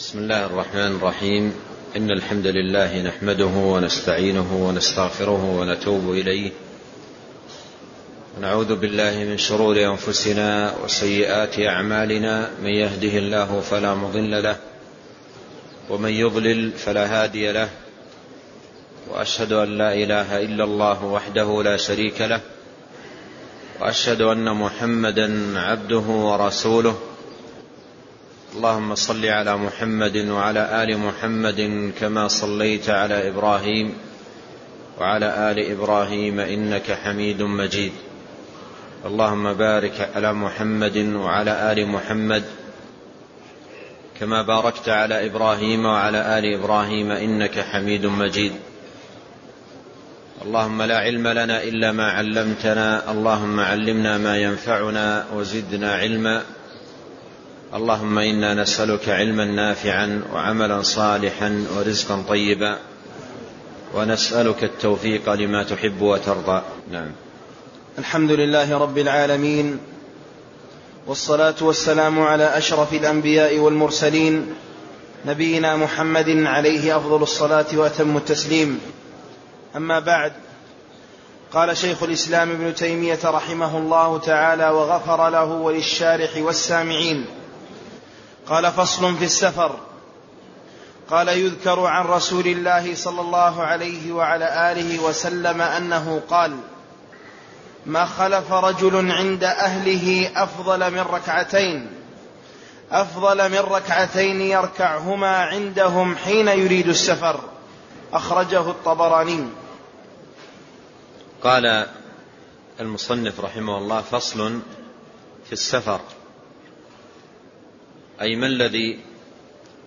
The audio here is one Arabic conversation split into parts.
بسم الله الرحمن الرحيم. إن الحمد لله نحمده ونستعينه ونستغفره ونتوب إليه. ونعوذ بالله من شرور أنفسنا وسيئات أعمالنا. من يهده الله فلا مضل له ومن يضلل فلا هادي له. وأشهد أن لا إله إلا الله وحده لا شريك له. وأشهد أن محمدا عبده ورسوله. اللهم صل على محمد وعلى آل محمد كما صليت على إبراهيم وعلى آل إبراهيم إنك حميد مجيد. اللهم بارك على محمد وعلى آل محمد كما باركت على إبراهيم وعلى آل إبراهيم إنك حميد مجيد. اللهم لا علم لنا إلا ما علمتنا. اللهم علمنا ما ينفعنا وزدنا علما. اللهم إنا نسألك علما نافعا وعملا صالحا ورزقا طيبا ونسألك التوفيق لما تحب وترضى. نعم. الحمد لله رب العالمين والصلاة والسلام على أشرف الأنبياء والمرسلين نبينا محمد عليه أفضل الصلاة وأتم التسليم. أما بعد قال شيخ الإسلام ابن تيمية رحمه الله تعالى وغفر له وللشارح والسامعين قال فصل في السفر. قال يذكر عن رسول الله صلى الله عليه وعلى آله وسلم أنه قال ما خلف رجل عند أهله أفضل من ركعتين أفضل من ركعتين يركعهما عندهم حين يريد السفر. أخرجه الطبراني. قال المصنف رحمه الله فصل في السفر. أي ما الذي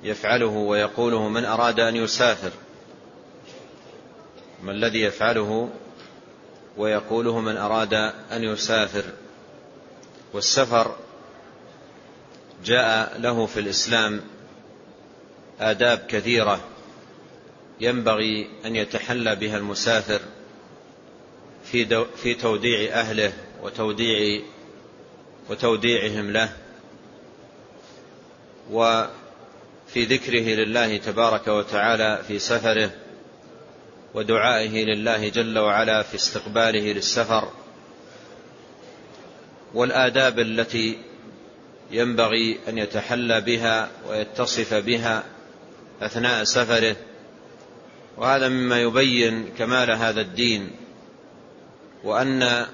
يفعله ويقوله من أراد أن يسافر؟ ما الذي يفعله ويقوله من أراد أن يسافر؟ والسفر جاء له في الإسلام آداب كثيرة ينبغي أن يتحلى بها المسافر في في توديع أهله وتوديع وتوديعهم له. وفي ذكره لله تبارك وتعالى في سفره ودعائه لله جل وعلا في استقباله للسفر والآداب التي ينبغي أن يتحلى بها ويتصف بها أثناء سفره وهذا مما يبين كمال هذا الدين وأن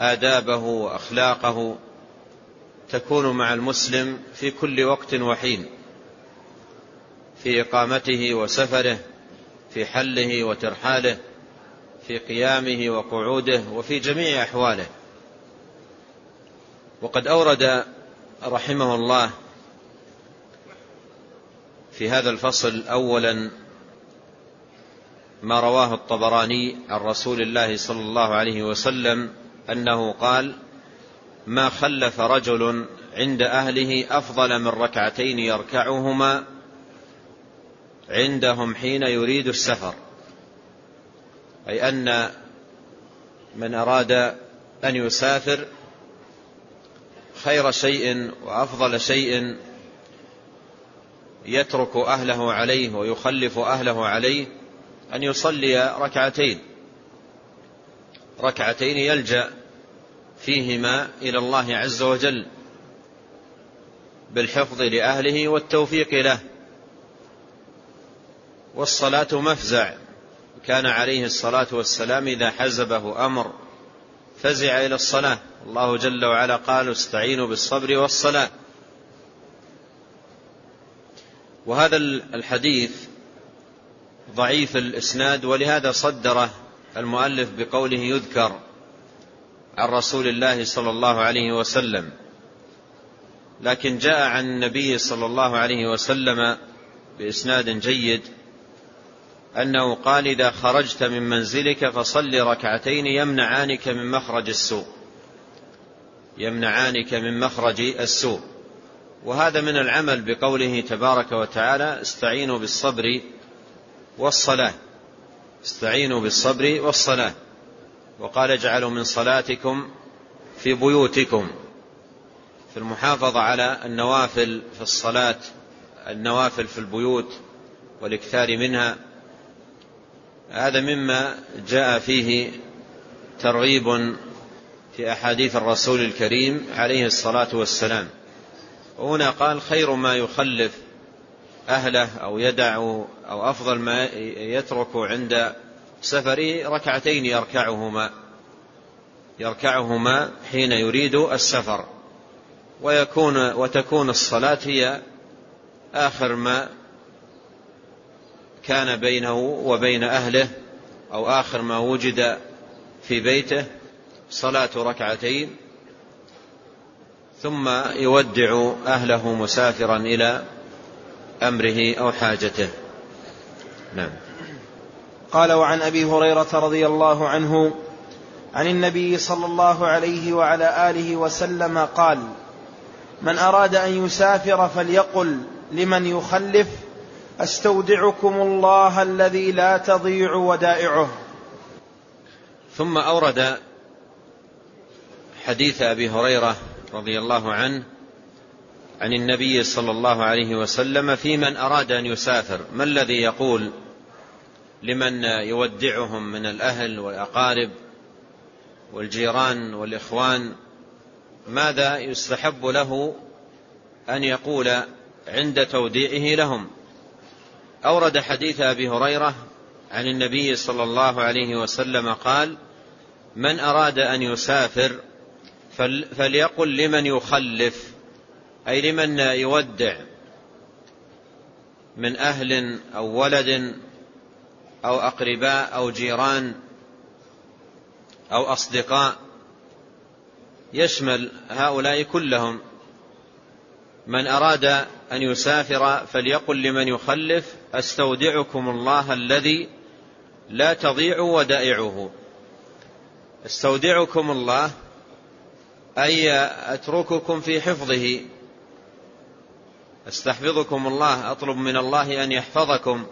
آدابه وأخلاقه تكون مع المسلم في كل وقت وحين في إقامته وسفره في حله وترحاله في قيامه وقعوده وفي جميع أحواله. وقد أورد رحمه الله في هذا الفصل أولا ما رواه الطبراني عن رسول الله صلى الله عليه وسلم أنه قال ما خلف رجل عند أهله أفضل من ركعتين يركعهما عندهم حين يريد السفر. أي أن من أراد أن يسافر خير شيء وأفضل شيء يترك أهله عليه ويخلف أهله عليه أن يصلي ركعتين. ركعتين يلجأ فيهما إلى الله عز وجل بالحفظ لأهله والتوفيق له. والصلاة مفزع. كان عليه الصلاة والسلام إذا حزبه أمر فزع إلى الصلاة. الله جل وعلا قال استعينوا بالصبر والصلاة. وهذا الحديث ضعيف الإسناد ولهذا صدره المؤلف بقوله يذكر. عن رسول الله صلى الله عليه وسلم. لكن جاء عن النبي صلى الله عليه وسلم بإسناد جيد أنه قال إذا خرجت من منزلك فصل ركعتين يمنعانك من مخرج السوء. يمنعانك من مخرج السوء. وهذا من العمل بقوله تبارك وتعالى استعينوا بالصبر والصلاة. استعينوا بالصبر والصلاة. وقال اجعلوا من صلاتكم في بيوتكم. في المحافظة على النوافل في الصلاة النوافل في البيوت والإكثار منها هذا مما جاء فيه ترغيب في أحاديث الرسول الكريم عليه الصلاة والسلام. وهنا قال خير ما يخلف أهله أو يدع أو أفضل ما يترك عند سفره ركعتين يركعهما يركعهما حين يريد السفر. ويكون وتكون الصلاة هي آخر ما كان بينه وبين أهله أو آخر ما وجد في بيته. صلاة ركعتين. ثم يودع أهله مسافرا إلى أمره أو حاجته. نعم. قال وعن أبي هريرة رضي الله عنه عن النبي صلى الله عليه وعلى آله وسلم قال من أراد أن يسافر فليقل لمن يخلف أستودعكم الله الذي لا تضيع ودائعه. ثم أورد حديث أبي هريرة رضي الله عنه عن النبي صلى الله عليه وسلم في من أراد أن يسافر ما الذي يقول لمن يودعهم من الأهل والأقارب والجيران والإخوان ماذا يستحب له أن يقول عند توديعه لهم؟ أورد حديث أبي هريرة عن النبي صلى الله عليه وسلم قال من أراد أن يسافر فليقل لمن يخلف أي لمن يودع من أهل أو ولد أو أقرباء أو جيران أو أصدقاء يشمل هؤلاء كلهم. من أراد أن يسافر فليقل لمن يخلف أستودعكم الله الذي لا تضيع ودائعه. أستودعكم الله أي أترككم في حفظه. أستحفظكم الله أطلب من الله أن يحفظكم.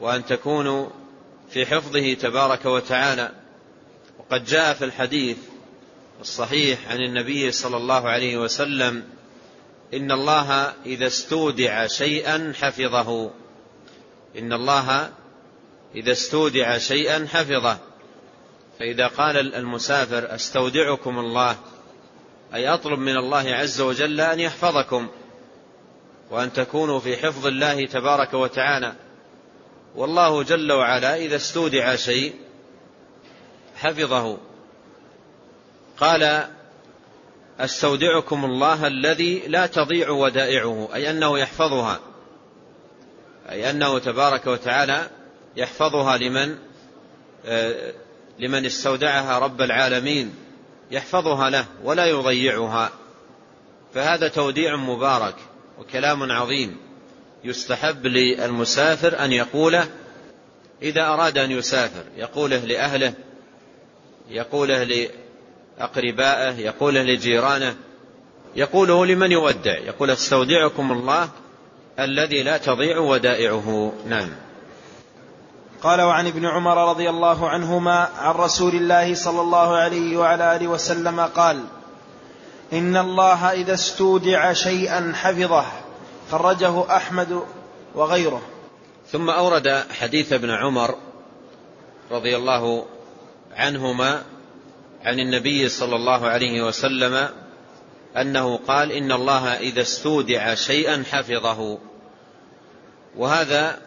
وأن تكونوا في حفظه تبارك وتعالى. وقد جاء في الحديث الصحيح عن النبي صلى الله عليه وسلم إن الله إذا استودع شيئا حفظه. إن الله إذا استودع شيئا حفظه. فإذا قال المسافر أستودعكم الله أي أطلب من الله عز وجل أن يحفظكم وأن تكونوا في حفظ الله تبارك وتعالى. والله جل وعلا إذا استودع شيء حفظه. قال أستودعكم الله الذي لا تضيع ودائعه أي أنه يحفظها أي أنه تبارك وتعالى يحفظها لمن آه، لمن استودعها رب العالمين يحفظها له ولا يضيعها. فهذا توديع مبارك وكلام عظيم. يستحب للمسافر أن يقوله إذا أراد أن يسافر يقوله لأهله يقوله لأقربائه يقوله لجيرانه يقوله لمن يودع يقول أستودعكم الله الذي لا تضيع ودائعه. نعم. قال وعن ابن عمر رضي الله عنهما عن رسول الله صلى الله عليه وعلى آله وسلم قال إن الله إذا استودع شيئا حفظه خرجه أحمد وغيره. ثم أورد حديث ابن عمر رضي الله عنهما عن النبي صلى الله عليه وسلم أنه قال إن الله إذا استودع شيئا حفظه. وهذا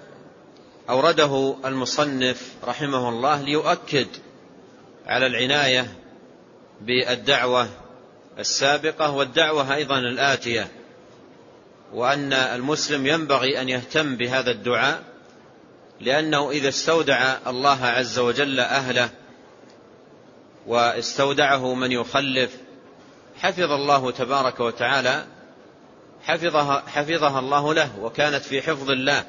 أورده المصنف رحمه الله ليؤكد على العناية بالدعوة السابقة والدعوة أيضا الآتية. وأن المسلم ينبغي أن يهتم بهذا الدعاء لأنه إذا استودع الله عز وجل أهله واستودعه من يخلف حفظ الله تبارك وتعالى حفظها, حفظها الله له وكانت في حفظ الله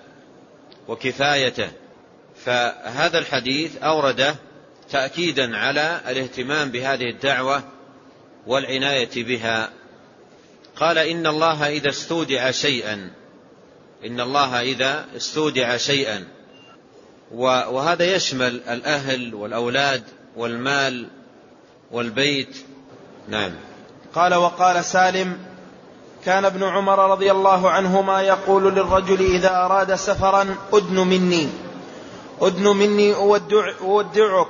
وكفايته. فهذا الحديث أورده تأكيدا على الاهتمام بهذه الدعوة والعناية بها. قال إن الله إذا استودع شيئا. إن الله إذا استودع شيئا. وهذا يشمل الأهل والأولاد والمال والبيت. نعم. قال وقال سالم كان ابن عمر رضي الله عنهما يقول للرجل إذا أراد سفرا أدن مني. أدن مني أودع أودعك.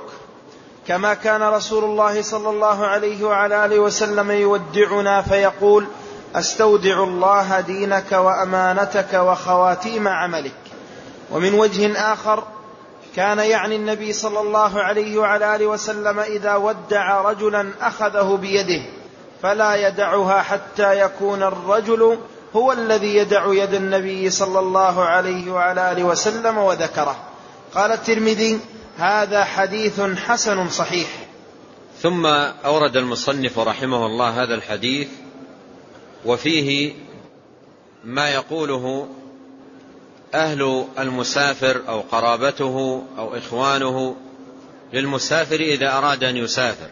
كما كان رسول الله صلى الله عليه وعلى آله وسلم يودعنا فيقول أستودع الله دينك وأمانتك وخواتيم عملك. ومن وجه آخر كان يعني النبي صلى الله عليه وعلى آله وسلم إذا ودع رجلا أخذه بيده فلا يدعها حتى يكون الرجل هو الذي يدع يد النبي صلى الله عليه وعلى آله وسلم وذكره. قال الترمذي هذا حديث حسن صحيح. ثم أورد المصنف رحمه الله هذا الحديث وفيه ما يقوله أهل المسافر أو قرابته أو إخوانه للمسافر إذا أراد أن يسافر.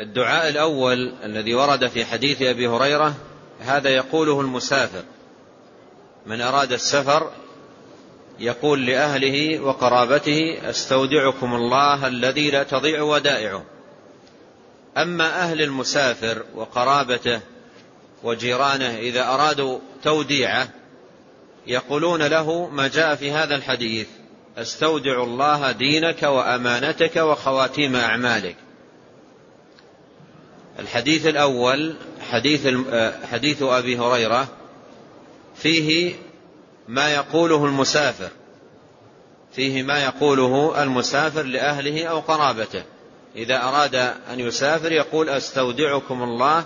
الدعاء الأول الذي ورد في حديث أبي هريرة هذا يقوله المسافر. من أراد السفر يقول لأهله وقرابته أستودعكم الله الذي لا تضيع ودائعه. أما أهل المسافر وقرابته وجيرانه إذا أرادوا توديعه يقولون له ما جاء في هذا الحديث أستودع الله دينك وأمانتك وخواتيم أعمالك. الحديث الأول حديث, حديث أبي هريرة فيه ما يقوله المسافر فيه ما يقوله المسافر لأهله أو قرابته. إذا أراد أن يسافر يقول أستودعكم الله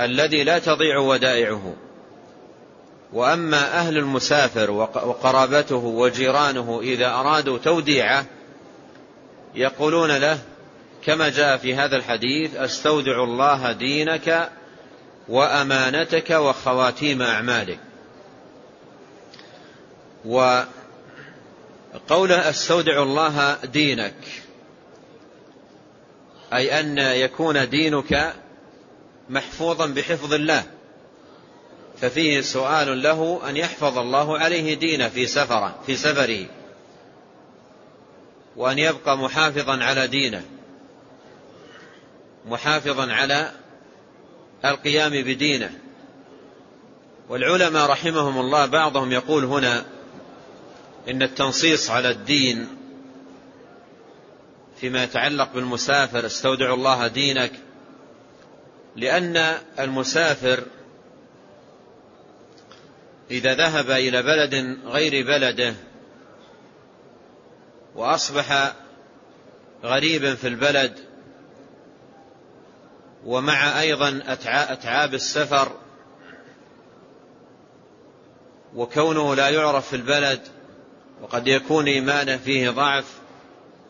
الذي لا تضيع ودائعه. وأما أهل المسافر وقرابته وجيرانه إذا أرادوا توديعه يقولون له كما جاء في هذا الحديث أستودع الله دينك وأمانتك وخواتيم أعمالك. وقوله أستودع الله دينك أي أن يكون دينك محفوظا بحفظ الله. ففيه سؤال له أن يحفظ الله عليه دينه في سفره في سفره. وأن يبقى محافظا على دينه. محافظا على القيام بدينه. والعلماء رحمهم الله بعضهم يقول هنا إن التنصيص على الدين فيما يتعلق بالمسافر استودع الله دينك لأن المسافر إذا ذهب إلى بلد غير بلده وأصبح غريبا في البلد ومع أيضا أتعاب السفر وكونه لا يعرف في البلد وقد يكون إيمانه فيه ضعف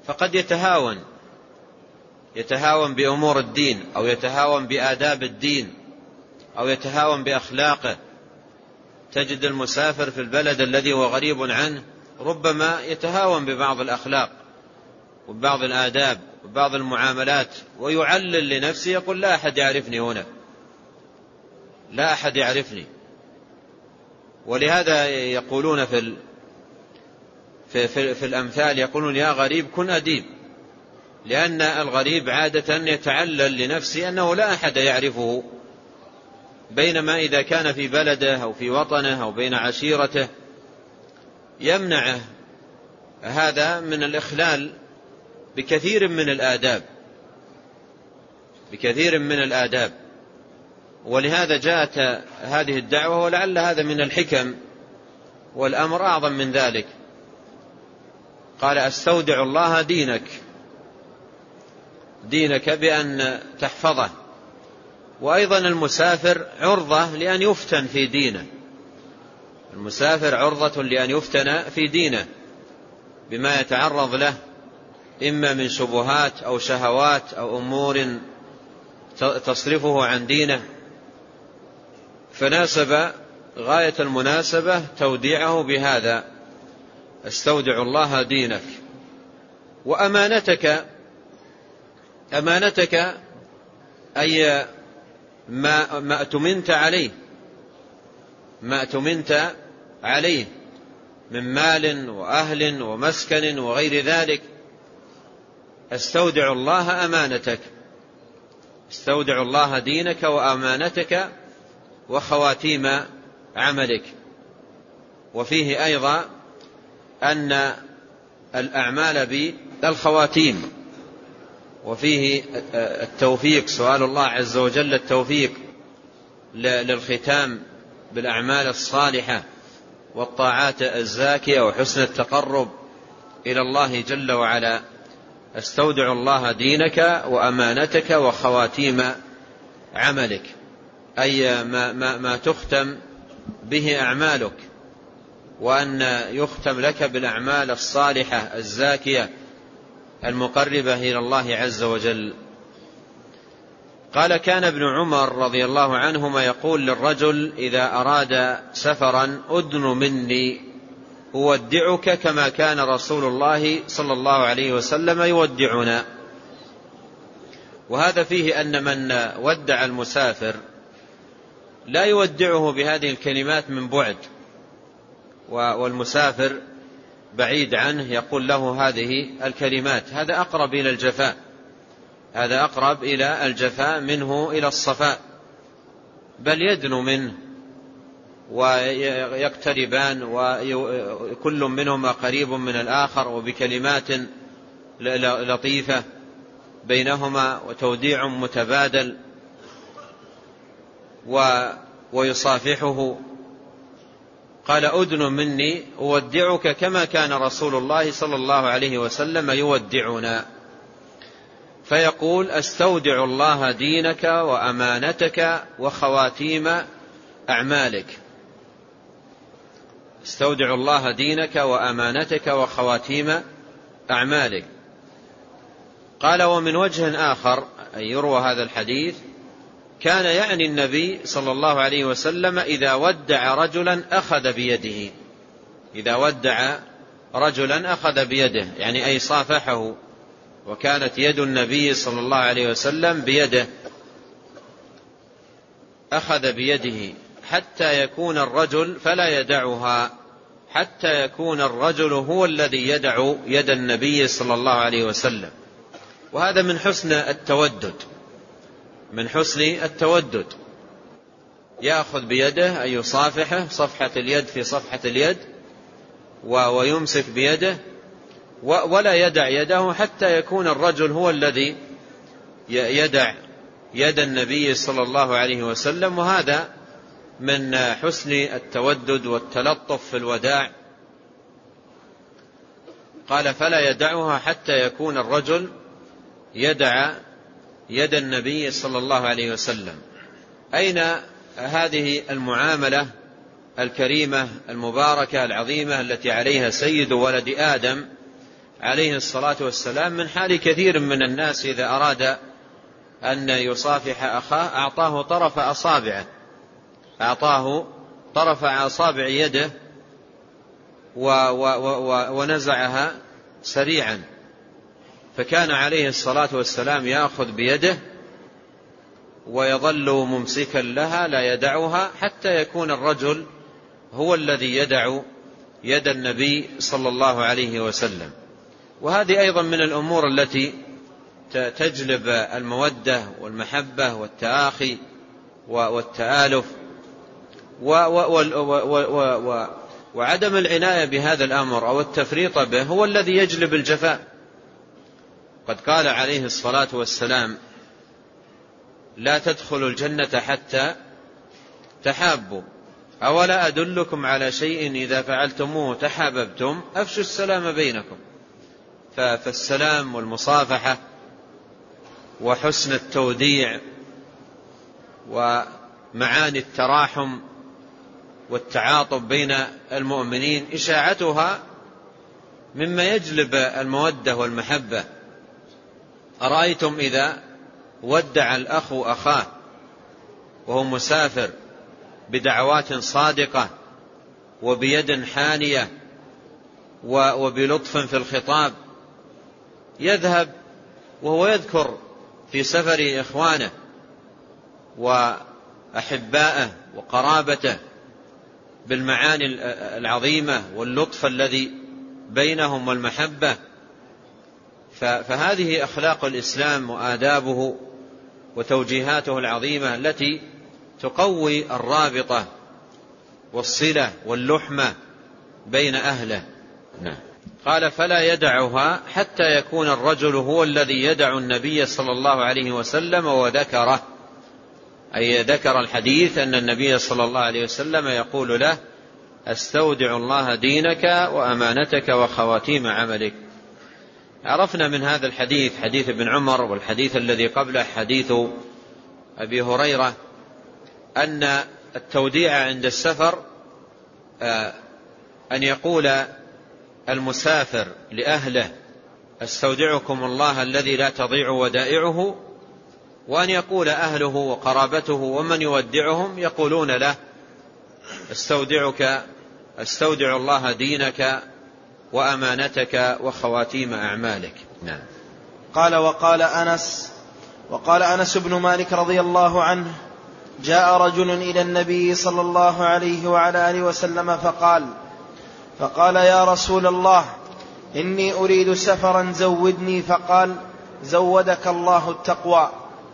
فقد يتهاون. يتهاون بأمور الدين أو يتهاون بآداب الدين أو يتهاون بأخلاقه. تجد المسافر في البلد الذي هو غريب عنه ربما يتهاون ببعض الأخلاق وبعض الآداب وبعض المعاملات ويعلل لنفسه يقول لا أحد يعرفني هنا. لا أحد يعرفني. ولهذا يقولون في في, في, في الأمثال يقولون يا غريب كن أديب. لأن الغريب عادة يتعلل لنفسه أنه لا أحد يعرفه بينما إذا كان في بلده أو في وطنه أو بين عشيرته يمنعه. هذا من الإخلال بكثير من الآداب بكثير من الآداب. ولهذا جاءت هذه الدعوة ولعل هذا من الحكم والأمر أعظم من ذلك. قال أستودع الله دينك. دينك بأن تحفظه. وأيضا المسافر عرضة لأن يفتن في دينه. المسافر عرضة لأن يفتن في دينه. بما يتعرض له إما من شبهات أو شهوات أو أمور تصرفه عن دينه. فناسب غاية المناسبة توديعه بهذا. استودع الله دينك. وأمانتك أمانتك أي ما, ما أتمنت عليه. ما أتمنت عليه من مال وأهل ومسكن وغير ذلك. أستودع الله أمانتك. أستودع الله دينك وأمانتك وخواتيم عملك. وفيه أيضا أن الأعمال بالخواتيم. وفيه التوفيق سؤال الله عز وجل التوفيق للختام بالأعمال الصالحة والطاعات الزاكية وحسن التقرب إلى الله جل وعلا. أستودع الله دينك وأمانتك وخواتيم عملك أي ما, ما, ما تختم به أعمالك وأن يختم لك بالأعمال الصالحة الزاكية المقربة إلى الله عز وجل. قال كان ابن عمر رضي الله عنهما يقول للرجل إذا أراد سفرا أدن مني أودعك كما كان رسول الله صلى الله عليه وسلم يودعنا. وهذا فيه أن من ودع المسافر لا يودعه بهذه الكلمات من بعد والمسافر بعيد عنه يقول له هذه الكلمات هذا أقرب إلى الجفاء هذا أقرب إلى الجفاء منه إلى الصفاء بل يدنو منه ويقتربان وكل منهما قريب من الآخر وبكلمات لطيفة بينهما وتوديع متبادل ويصافحه قال أدن مني أودعك كما كان رسول الله صلى الله عليه وسلم يودعنا. فيقول أستودع الله دينك وأمانتك وخواتيم أعمالك. أستودع الله دينك وأمانتك وخواتيم أعمالك. قال ومن وجه آخر أن يروى هذا الحديث كان يعني النبي صلى الله عليه وسلم إذا ودع رجلا أخذ بيده. إذا ودع رجلا أخذ بيده يعني أي صافحه. وكانت يد النبي صلى الله عليه وسلم بيده. أخذ بيده حتى يكون الرجل فلا يدعها حتى يكون الرجل هو الذي يدع يد النبي صلى الله عليه وسلم. وهذا من حسن التودد. من حسن التودد. يأخذ بيده اي يصافحه صفحة اليد في صفحة اليد ويمسك بيده ولا يدع يده حتى يكون الرجل هو الذي يدع يد النبي صلى الله عليه وسلم. وهذا من حسن التودد والتلطف في الوداع. قال فلا يدعها حتى يكون الرجل يدع يد النبي صلى الله عليه وسلم. أين هذه المعاملة الكريمة المباركة العظيمة التي عليها سيد ولد آدم عليه الصلاة والسلام من حال كثير من الناس إذا أراد أن يصافح أخاه أعطاه طرف أصابعه. أعطاه طرف أصابع يده و و و ونزعها سريعا. فكان عليه الصلاة والسلام يأخذ بيده ويظل ممسكا لها لا يدعها حتى يكون الرجل هو الذي يدع يد النبي صلى الله عليه وسلم. وهذه أيضا من الأمور التي تجلب المودة والمحبة والتآخي والتآلف وعدم العناية بهذا الأمر أو التفريط به هو الذي يجلب الجفاء. قد قال عليه الصلاة والسلام لا تدخلوا الجنة حتى تحابوا. أولا أدلكم على شيء إذا فعلتموه تحاببتم؟ أفشوا السلام بينكم. فالسلام والمصافحة وحسن التوديع ومعاني التراحم والتعاطف بين المؤمنين إشاعتها مما يجلب المودة والمحبة. أرأيتم إذا ودع الأخ أخاه وهو مسافر بدعوات صادقة وبيد حانية وبلطف في الخطاب يذهب وهو يذكر في سفر إخوانه وأحبائه وقرابته بالمعاني العظيمة واللطف الذي بينهم والمحبة فهذه أخلاق الإسلام وآدابه وتوجيهاته العظيمة التي تقوي الرابطة والصلة واللحمة بين أهله. نعم. قال فلا يدعها حتى يكون الرجل هو الذي يدع النبي صلى الله عليه وسلم وذكره. أي ذكر الحديث أن النبي صلى الله عليه وسلم يقول له أستودع الله دينك وأمانتك وخواتيم عملك. عرفنا من هذا الحديث حديث ابن عمر والحديث الذي قبله حديث أبي هريرة أن التوديع عند السفر آه، أن يقول المسافر لأهله أستودعكم الله الذي لا تضيع ودائعه؟ وأن يقول أهله وقرابته ومن يودعهم يقولون له أستودعك أستودع الله دينك وأمانتك وخواتيم أعمالك. نعم. قال وقال أنس وقال أنس بن مالك رضي الله عنه جاء رجل إلى النبي صلى الله عليه وعلى آله وسلم فقال فقال يا رسول الله إني أريد سفرا زودني فقال زودك الله التقوى.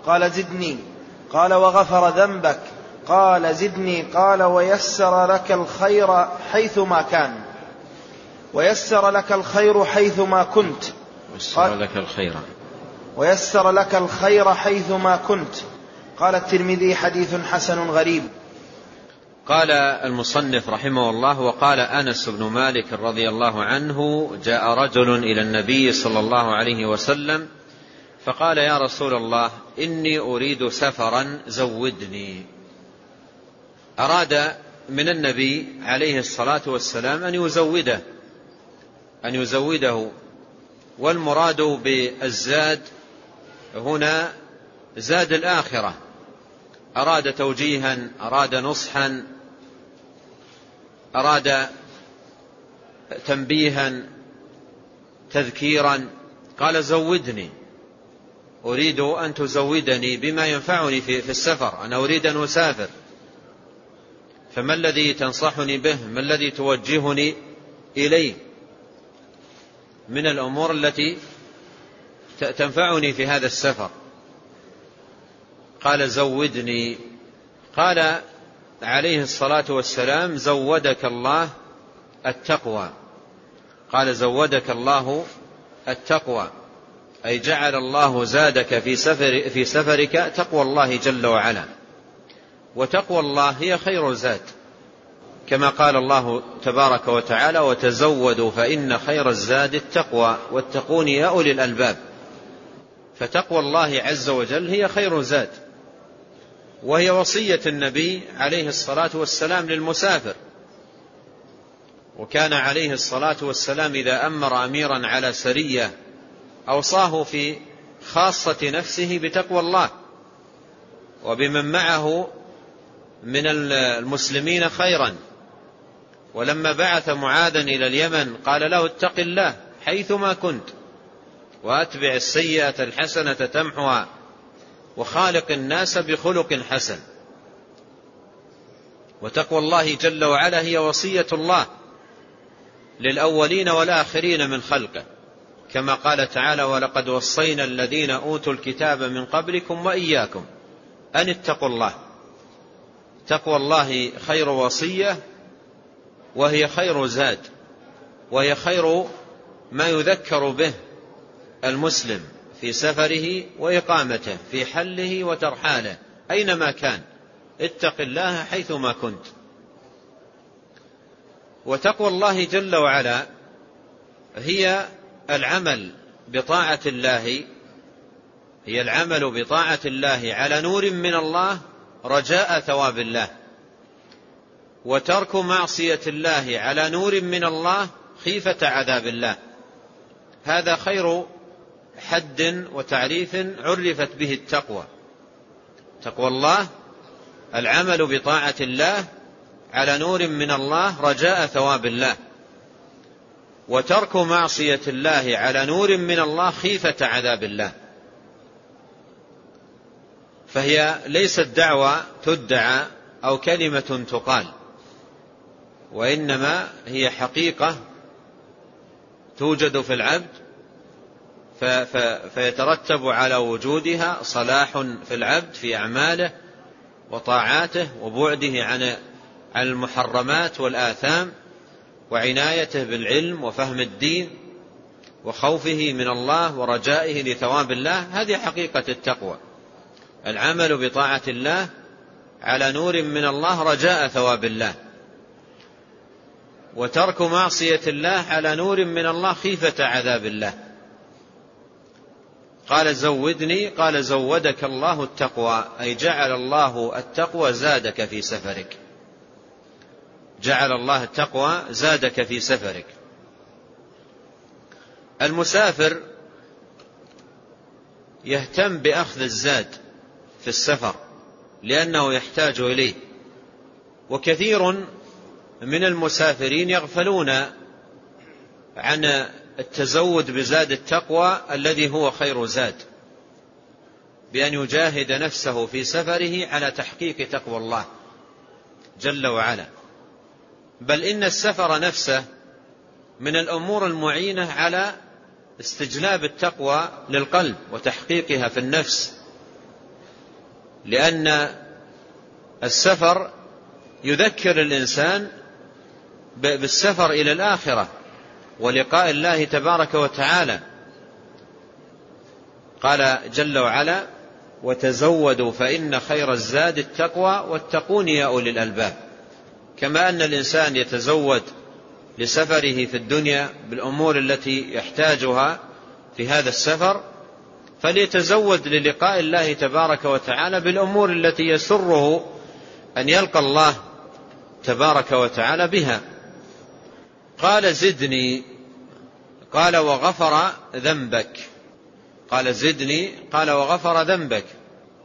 قال زدني. قال وغفر ذنبك. قال زدني. قال ويسر لك الخير حيثما كان. ويسر لك الخير حيثما كنت. ويسر لك الخير. ويسر لك الخير حيثما كنت. قال الترمذي حديث حسن غريب. قال المصنف رحمه الله وقال أنس بن مالك رضي الله عنه جاء رجل إلى النبي صلى الله عليه وسلم فقال يا رسول الله إني أريد سفرا زودني. أراد من النبي عليه الصلاة والسلام أن يزوده. أن يزوده والمراد بالزاد هنا زاد الآخرة. أراد توجيها أراد نصحا أراد تنبيها تذكيرا. قال زودني أريد أن تزودني بما ينفعني في السفر. أنا أريد أن أسافر. فما الذي تنصحني به؟ ما الذي توجهني إليه؟ من الأمور التي تنفعني في هذا السفر. قال زودني. قال عليه الصلاة والسلام زودك الله التقوى. قال زودك الله التقوى. أي جعل الله زادك في سفر في سفرك تقوى الله جل وعلا. وتقوى الله هي خير زاد كما قال الله تبارك وتعالى وتزودوا فإن خير الزاد التقوى واتقون يا أولي الألباب. فتقوى الله عز وجل هي خير زاد وهي وصية النبي عليه الصلاة والسلام للمسافر. وكان عليه الصلاة والسلام إذا أمر أميرا على سرية أوصاه في خاصة نفسه بتقوى الله وبمن معه من المسلمين خيرا. ولما بعث معاذا إلى اليمن قال له اتق الله حيثما كنت وأتبع السيئة الحسنة تمحها وخالق الناس بخلق حسن. وتقوى الله جل وعلا هي وصية الله للأولين والآخرين من خلقه. كما قال تعالى ولقد وصينا الذين أوتوا الكتاب من قبلكم وإياكم أن اتقوا الله. تقوى الله خير وصية وهي خير زاد وهي خير ما يذكر به المسلم في سفره وإقامته في حله وترحاله أينما كان. اتق الله حيثما كنت. وتقوى الله جل وعلا هي العمل بطاعة الله هي العمل بطاعة الله على نور من الله رجاء ثواب الله. وترك معصية الله على نور من الله خيفة عذاب الله. هذا خير حد وتعريف عرفت به التقوى. تقوى الله العمل بطاعة الله على نور من الله رجاء ثواب الله. وترك معصية الله على نور من الله خيفة عذاب الله. فهي ليست دعوة تدعى أو كلمة تقال. وإنما هي حقيقة توجد في العبد فيترتب على وجودها صلاح في العبد في أعماله وطاعاته وبعده عن المحرمات والآثام وعنايته بالعلم وفهم الدين وخوفه من الله ورجائه لثواب الله. هذه حقيقة التقوى. العمل بطاعة الله على نور من الله رجاء ثواب الله. وترك معصية الله على نور من الله خيفة عذاب الله. قال زودني قال زودك الله التقوى أي جعل الله التقوى زادك في سفرك. جعل الله التقوى زادك في سفرك. المسافر يهتم بأخذ الزاد في السفر لأنه يحتاج إليه. وكثير من المسافرين يغفلون عن التزود بزاد التقوى الذي هو خير زاد بأن يجاهد نفسه في سفره على تحقيق تقوى الله جل وعلا. بل إن السفر نفسه من الأمور المعينة على استجلاب التقوى للقلب وتحقيقها في النفس لأن السفر يذكر الإنسان بالسفر إلى الآخرة ولقاء الله تبارك وتعالى. قال جل وعلا وتزودوا فإن خير الزاد التقوى واتقون يا أولي الألباب. كما أن الإنسان يتزود لسفره في الدنيا بالأمور التي يحتاجها في هذا السفر فليتزود للقاء الله تبارك وتعالى بالأمور التي يسره أن يلقى الله تبارك وتعالى بها. قال زدني قال وغفر ذنبك. قال زدني قال وغفر ذنبك.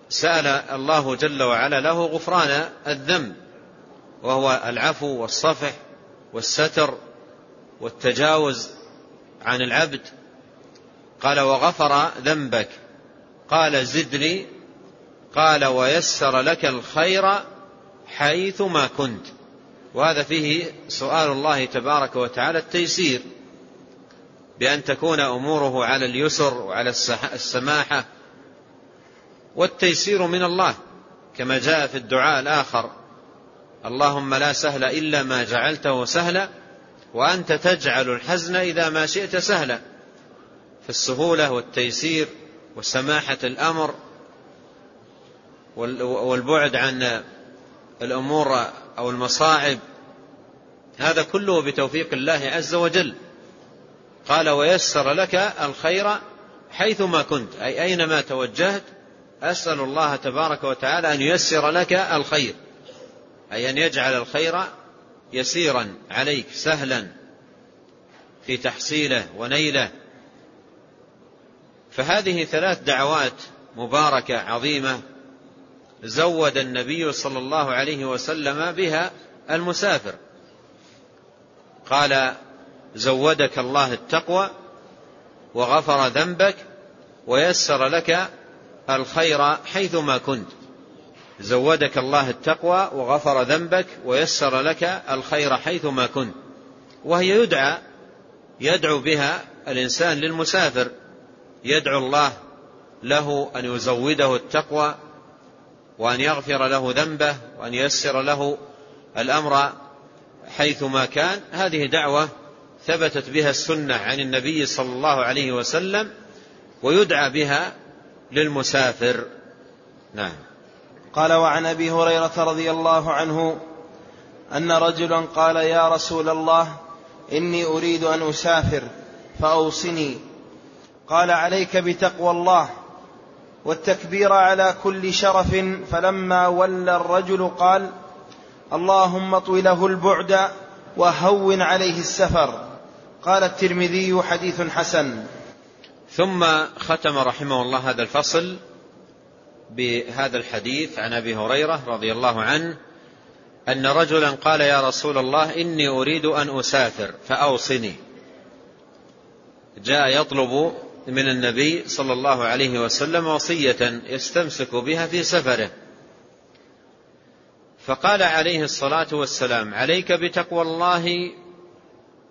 سأل الله جل وعلا له غفران الذنب وهو العفو والصفح والستر والتجاوز عن العبد. قال وغفر ذنبك. قال زدني قال ويسر لك الخير حيث ما كنت. وهذا فيه سؤال الله تبارك وتعالى التيسير بأن تكون أموره على اليسر وعلى السماحة. والتيسير من الله كما جاء في الدعاء الآخر اللهم لا سهل إلا ما جعلته سهلا وأنت تجعل الحزن إذا ما شئت سهلا. فالسهولة والتيسير وسماحة الأمر والبعد عن الأمور أو المصاعب. هذا كله بتوفيق الله عز وجل. قال ويسر لك الخير حيثما كنت. أي أينما توجهت أسأل الله تبارك وتعالى أن ييسر لك الخير. أي أن يجعل الخير يسيرا عليك سهلا في تحصيله ونيله. فهذه ثلاث دعوات مباركة عظيمة زود النبي صلى الله عليه وسلم بها المسافر. قال زودك الله التقوى وغفر ذنبك ويسر لك الخير حيثما كنت. زودك الله التقوى وغفر ذنبك ويسر لك الخير حيثما كنت. وهي يدعى يدعو بها الإنسان للمسافر. يدعو الله له أن يزوده التقوى وأن يغفر له ذنبه وأن ييسر له الأمر حيثما كان. هذه دعوة ثبتت بها السنة عن النبي صلى الله عليه وسلم ويدعى بها للمسافر. نعم. قال وعن أبي هريرة رضي الله عنه أن رجلا قال يا رسول الله إني أريد أن أسافر فأوصني. قال عليك بتقوى الله. والتكبير على كل شرف فلما ولى الرجل قال اللهم طوله البعد وهون عليه السفر. قال الترمذي حديث حسن. ثم ختم رحمه الله هذا الفصل بهذا الحديث عن أبي هريرة رضي الله عنه أن رجلا قال يا رسول الله إني أريد أن أسافر فأوصني. جاء يطلب من النبي صلى الله عليه وسلم وصية يستمسك بها في سفره. فقال عليه الصلاة والسلام عليك بتقوى الله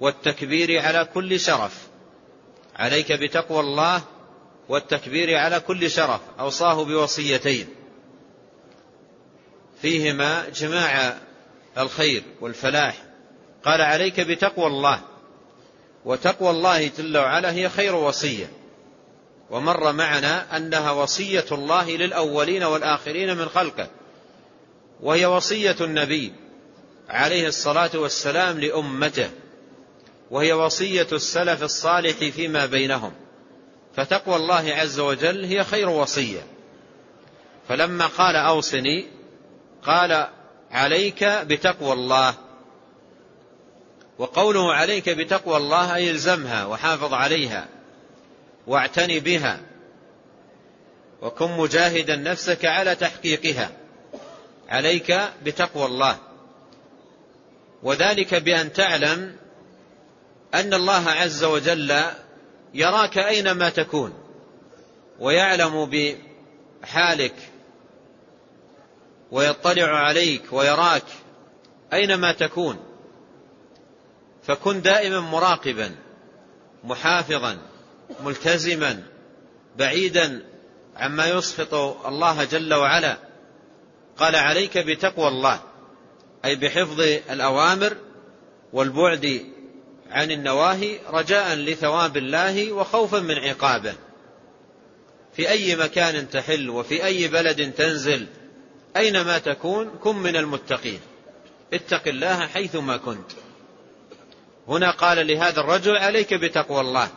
والتكبير على كل شرف. عليك بتقوى الله والتكبير على كل شرف. أوصاه بوصيتين. فيهما جماع الخير والفلاح. قال عليك بتقوى الله. وتقوى الله جل وعلا هي خير وصية. ومر معنا أنها وصية الله للأولين والآخرين من خلقه. وهي وصية النبي عليه الصلاة والسلام لأمته. وهي وصية السلف الصالح فيما بينهم. فتقوى الله عز وجل هي خير وصية. فلما قال أوصني قال عليك بتقوى الله. وقوله عليك بتقوى الله أي الزمها وحافظ عليها. واعتني بها وكن مجاهدا نفسك على تحقيقها. عليك بتقوى الله. وذلك بأن تعلم أن الله عز وجل يراك أينما تكون ويعلم بحالك ويطلع عليك ويراك أينما تكون. فكن دائما مراقبا محافظا ملتزما بعيدا عما يسخط الله جل وعلا. قال عليك بتقوى الله أي بحفظ الأوامر والبعد عن النواهي رجاء لثواب الله وخوفا من عقابه. في أي مكان تحل وفي أي بلد تنزل أينما تكون كن من المتقين. اتق الله حيثما كنت. هنا قال لهذا الرجل عليك بتقوى الله.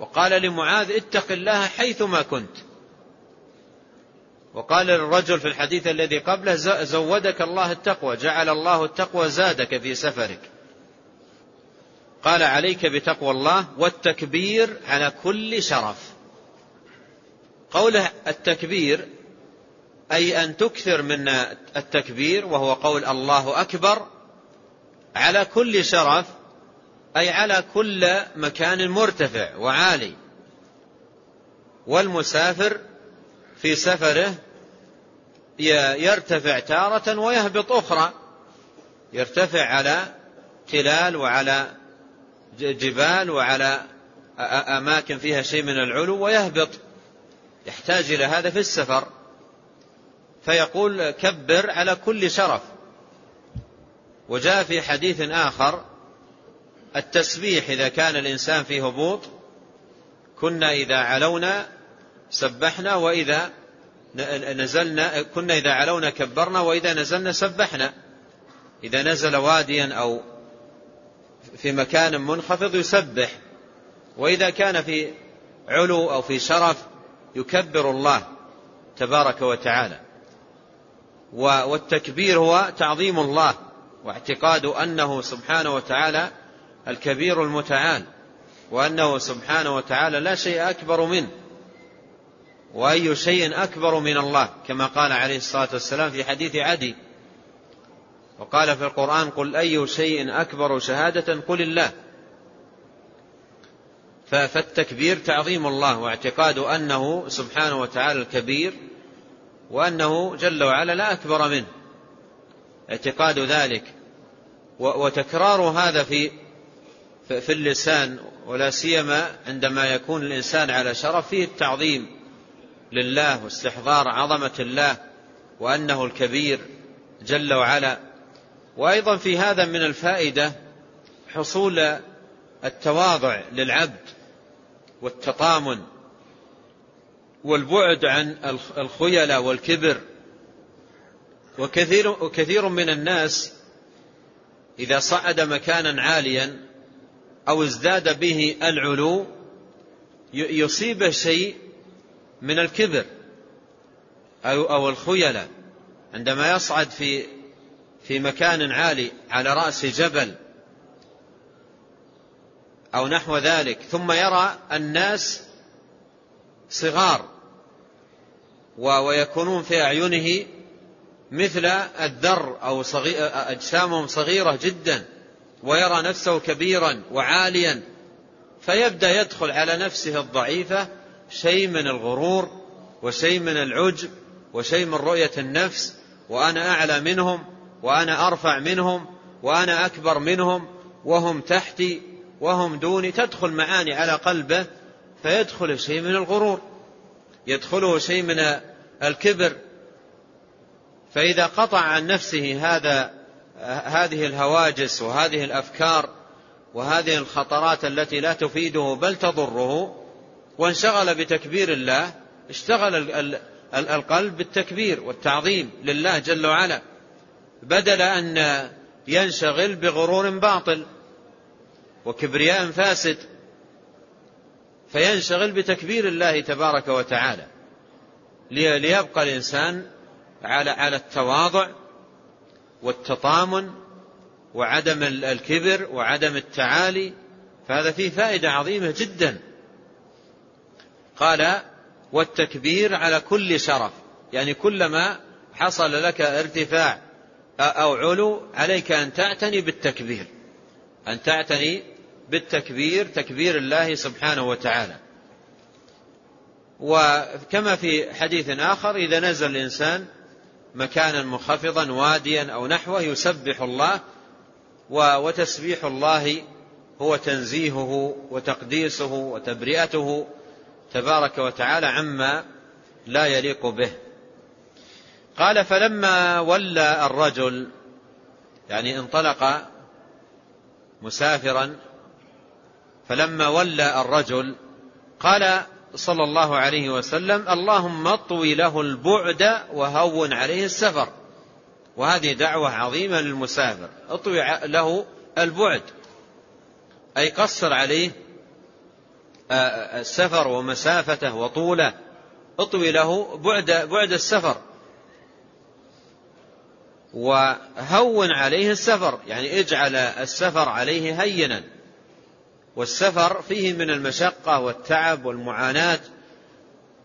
وقال لمعاذ اتق الله حيثما كنت. وقال للرجل في الحديث الذي قبله زودك الله التقوى جعل الله التقوى زادك في سفرك. قال عليك بتقوى الله والتكبير على كل شرف. قوله التكبير أي أن تكثر من التكبير وهو قول الله أكبر على كل شرف أي على كل مكان مرتفع وعالي. والمسافر في سفره يرتفع تارة ويهبط أخرى. يرتفع على تلال وعلى جبال وعلى أماكن فيها شيء من العلو ويهبط. يحتاج إلى هذا في السفر. فيقول كبر على كل شرف. وجاء في حديث آخر التسبيح إذا كان الإنسان في هبوط كنا إذا علونا سبحنا وإذا نزلنا كنا إذا علونا كبرنا وإذا نزلنا سبحنا. إذا نزل واديا أو في مكان منخفض يسبح وإذا كان في علو أو في شرف يكبر الله تبارك وتعالى. والتكبير هو تعظيم الله واعتقاد أنه سبحانه وتعالى الكبير المتعال وأنه سبحانه وتعالى لا شيء أكبر منه وأي شيء أكبر من الله كما قال عليه الصلاة والسلام في حديث عدي وقال في القرآن قل أي شيء أكبر شهادة قل الله. فالتكبير تعظيم الله واعتقاد أنه سبحانه وتعالى الكبير وأنه جل وعلا لا أكبر منه اعتقاد ذلك وتكرار هذا في في اللسان ولا سيما عندما يكون الإنسان على شرف فيه التعظيم لله واستحضار عظمة الله وأنه الكبير جل وعلا. وأيضا في هذا من الفائدة حصول التواضع للعبد والتطامن والبعد عن الخيلاء والكبر. وكثير, وكثير من الناس إذا صعد مكانا عاليا أو ازداد به العلو يصيبه شيء من الكبر أو, الخيلاء عندما يصعد في في مكان عالي على رأس جبل أو نحو ذلك ثم يرى الناس صغار ويكونون في أعينه مثل الذر أو أجسامهم صغيرة جدا. ويرى نفسه كبيرا وعاليا فيبدأ يدخل على نفسه الضعيفة شيء من الغرور وشيء من العجب وشيء من رؤية النفس وأنا أعلى منهم وأنا أرفع منهم وأنا أكبر منهم وهم تحتي وهم دوني تدخل معاني على قلبه فيدخل شيء من الغرور يدخله شيء من الكبر. فإذا قطع عن نفسه هذا هذه الهواجس وهذه الأفكار وهذه الخطرات التي لا تفيده بل تضره وانشغل بتكبير الله اشتغل القلب بالتكبير والتعظيم لله جل وعلا بدل أن ينشغل بغرور باطل وكبرياء فاسد فينشغل بتكبير الله تبارك وتعالى ليبقى الإنسان على على التواضع والتطامن وعدم الكبر وعدم التعالي فهذا فيه فائدة عظيمة جدا. قال والتكبير على كل شرف يعني كلما حصل لك ارتفاع أو علو عليك أن تعتني بالتكبير. أن تعتني بالتكبير تكبير الله سبحانه وتعالى. وكما في حديث آخر إذا نزل الإنسان مكانا منخفضا واديا أو نحوه يسبح الله وتسبيح الله هو تنزيهه وتقديسه وتبرئته تبارك وتعالى عما لا يليق به. قال فلما ولى الرجل يعني انطلق مسافرا فلما ولى الرجل قال صلى الله عليه وسلم اللهم اطوي له البعد وهون عليه السفر. وهذه دعوة عظيمة للمسافر. اطوي له البعد. أي قصر عليه السفر ومسافته وطوله. اطوي له بعد بعد السفر. وهون عليه السفر. يعني اجعل السفر عليه هينا. والسفر فيه من المشقة والتعب والمعاناة.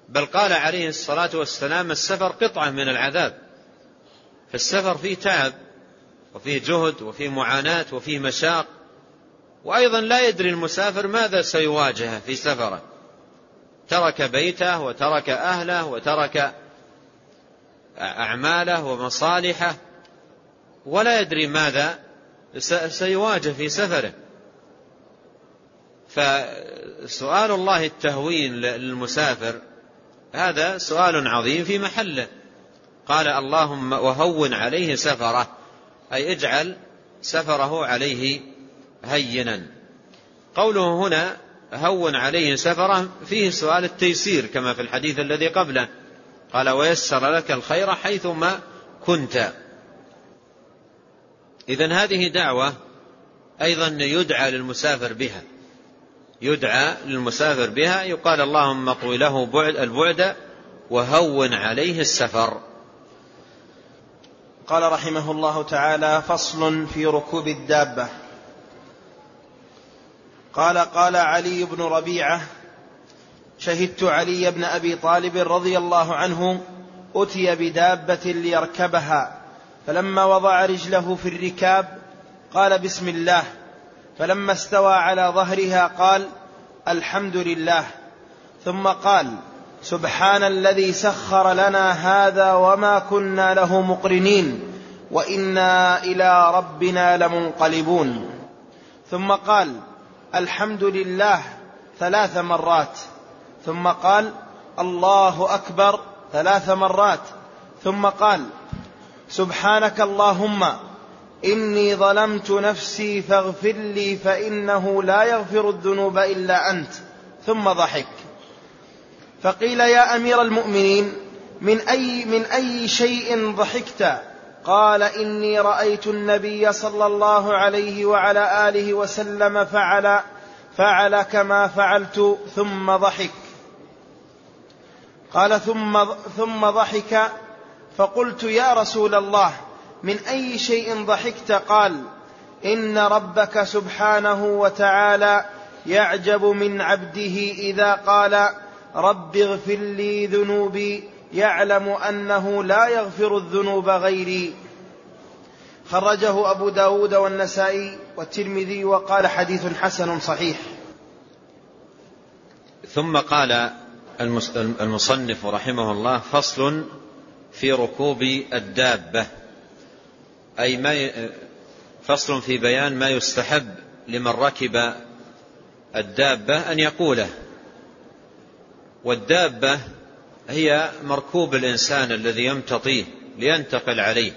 بل قال عليه الصلاة والسلام السفر قطعة من العذاب. فالسفر فيه تعب وفيه جهد وفيه معاناة وفيه مشاق. وأيضا لا يدري المسافر ماذا سيواجه في سفره. ترك بيته وترك أهله وترك أعماله ومصالحه ولا يدري ماذا سيواجه في سفره. فسؤال الله التهوين للمسافر هذا سؤال عظيم في محله. قال اللهم وهون عليه سفره أي اجعل سفره عليه هينا. قوله هنا هون عليه سفره فيه سؤال التيسير كما في الحديث الذي قبله. قال ويسر لك الخير حيثما كنت. إذن هذه دعوة أيضا يدعى للمسافر بها. يدعى للمسافر بها يقال اللهم اطوي له بعد البعد وهون عليه السفر. قال رحمه الله تعالى فصل في ركوب الدابة. قال قال علي بن ربيعة شهدت علي بن أبي طالب رضي الله عنه أتي بدابة ليركبها فلما وضع رجله في الركاب قال بسم الله. فلما استوى على ظهرها قال الحمد لله. ثم قال سبحان الذي سخر لنا هذا وما كنا له مقرنين وإنا إلى ربنا لمنقلبون. ثم قال الحمد لله ثلاث مرات. ثم قال الله أكبر ثلاث مرات. ثم قال سبحانك اللهم إني ظلمت نفسي فاغفر لي فإنه لا يغفر الذنوب إلا أنت. ثم ضحك. فقيل يا أمير المؤمنين من أي من أي شيء ضحكت؟ قال إني رأيت النبي صلى الله عليه وعلى آله وسلم فعل فعل كما فعلت ثم ضحك. قال ثم ثم ضحك فقلت يا رسول الله من أي شيء ضحكت قال إن ربك سبحانه وتعالى يعجب من عبده إذا قال رب اغفر لي ذنوبي يعلم أنه لا يغفر الذنوب غيري. خرجه أبو داود والنسائي والترمذي وقال حديث حسن صحيح. ثم قال المصنف رحمه الله فصل في ركوب الدابة. أي ما فصل في بيان ما يستحب لمن ركب الدابة أن يقوله. والدابة هي مركوب الإنسان الذي يمتطيه لينتقل عليه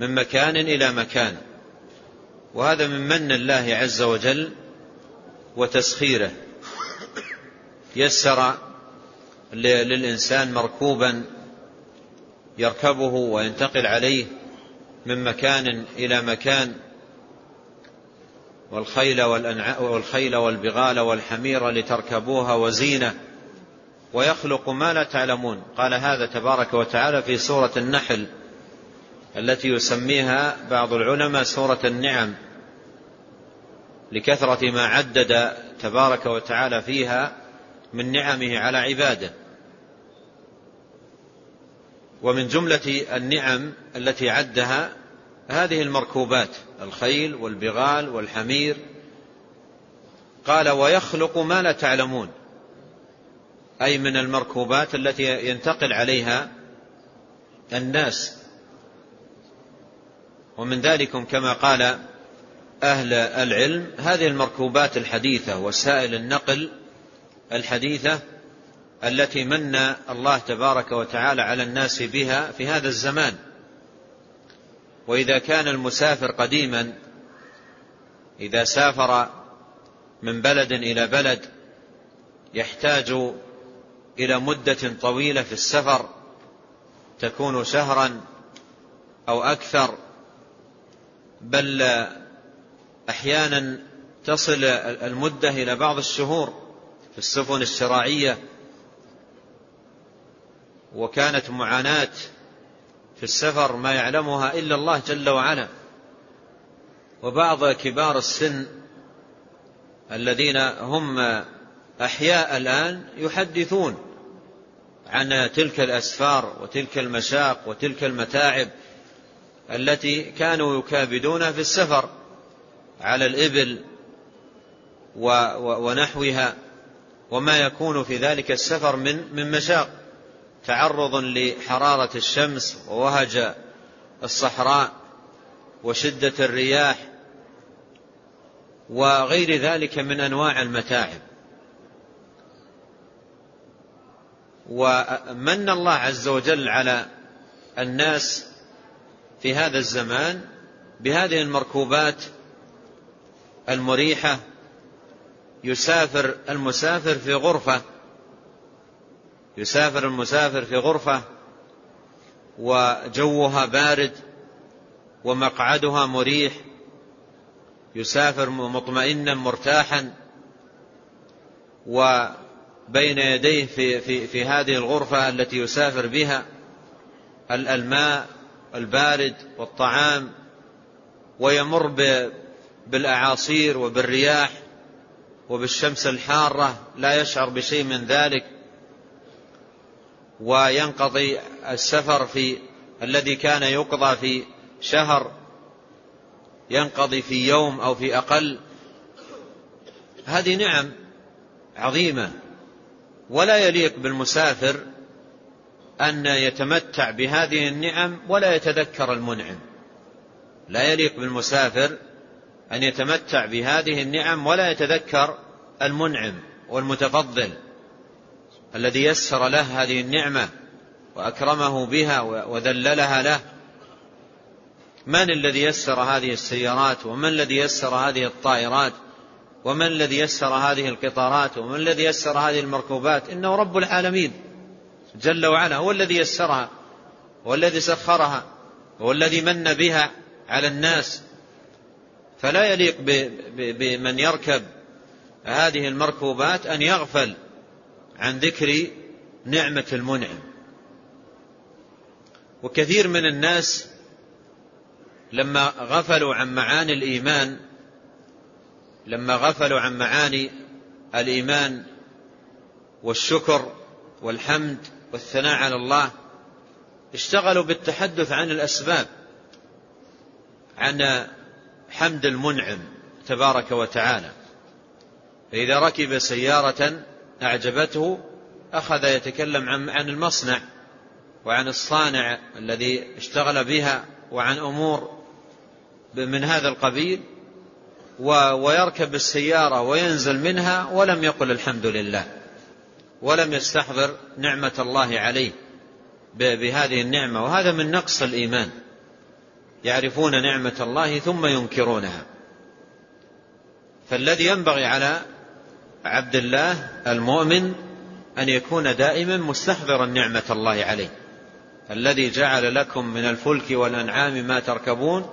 من مكان إلى مكان. وهذا من من الله عز وجل وتسخيره. يسر للإنسان مركوبا يركبه وينتقل عليه من مكان إلى مكان والخيل, والخيل والبغال والحمير لتركبوها وزينة ويخلق ما لا تعلمون. قال هذا تبارك وتعالى في سورة النحل التي يسميها بعض العلماء سورة النعم لكثرة ما عدد تبارك وتعالى فيها من نعمه على عباده. ومن جملة النعم التي عدها هذه المركوبات الخيل والبغال والحمير. قال ويخلق ما لا تعلمون. أي من المركوبات التي ينتقل عليها الناس. ومن ذلكم كما قال أهل العلم هذه المركوبات الحديثة وسائل النقل الحديثة التي من الله تبارك وتعالى على الناس بها في هذا الزمان. وإذا كان المسافر قديما إذا سافر من بلد إلى بلد يحتاج إلى مدة طويلة في السفر تكون شهرا أو أكثر بل أحيانا تصل المدة إلى بعض الشهور في السفن الشراعية وكانت معاناة في السفر ما يعلمها إلا الله جل وعلا. وبعض كبار السن الذين هم أحياء الآن يحدثون عن تلك الأسفار وتلك المشاق وتلك المتاعب التي كانوا يكابدون في السفر على الإبل ونحوها وما يكون في ذلك السفر من من مشاق. تعرض لحرارة الشمس ووهج الصحراء وشدة الرياح وغير ذلك من أنواع المتاعب. ومن الله عز وجل على الناس في هذا الزمان بهذه المركوبات المريحة يسافر المسافر في غرفة يسافر المسافر في غرفة وجوها بارد ومقعدها مريح يسافر مطمئنا مرتاحا وبين يديه في, في, في هذه الغرفة التي يسافر بها الماء البارد والطعام ويمر بالأعاصير وبالرياح وبالشمس الحارة لا يشعر بشيء من ذلك. وينقضي السفر في الذي كان يقضى في شهر ينقضي في يوم أو في أقل. هذه نعم عظيمة. ولا يليق بالمسافر أن يتمتع بهذه النعم ولا يتذكر المنعم. لا يليق بالمسافر أن يتمتع بهذه النعم ولا يتذكر المنعم والمتفضل. الذي يسر له هذه النعمة وأكرمه بها وذللها له. من الذي يسر هذه السيارات؟ ومن الذي يسر هذه الطائرات؟ ومن الذي يسر هذه القطارات؟ ومن الذي يسر هذه المركوبات؟ إنه رب العالمين جل وعلا. هو الذي يسرها هو الذي سخرها هو الذي من بها على الناس. فلا يليق بمن يركب هذه المركوبات أن يغفل. عن ذكر نعمة المنعم. وكثير من الناس لما غفلوا عن معاني الإيمان لما غفلوا عن معاني الإيمان والشكر والحمد والثناء على الله اشتغلوا بالتحدث عن الأسباب عن حمد المنعم تبارك وتعالى. فإذا ركب سيارة أعجبته أخذ يتكلم عن عن المصنع وعن الصانع الذي اشتغل بها وعن أمور من هذا القبيل ويركب السيارة وينزل منها ولم يقل الحمد لله ولم يستحضر نعمة الله عليه بهذه النعمة. وهذا من نقص الإيمان يعرفون نعمة الله ثم ينكرونها. فالذي ينبغي على عبد الله المؤمن أن يكون دائما مستحضرا نعمة الله عليه. الذي جعل لكم من الفلك والأنعام ما تركبون.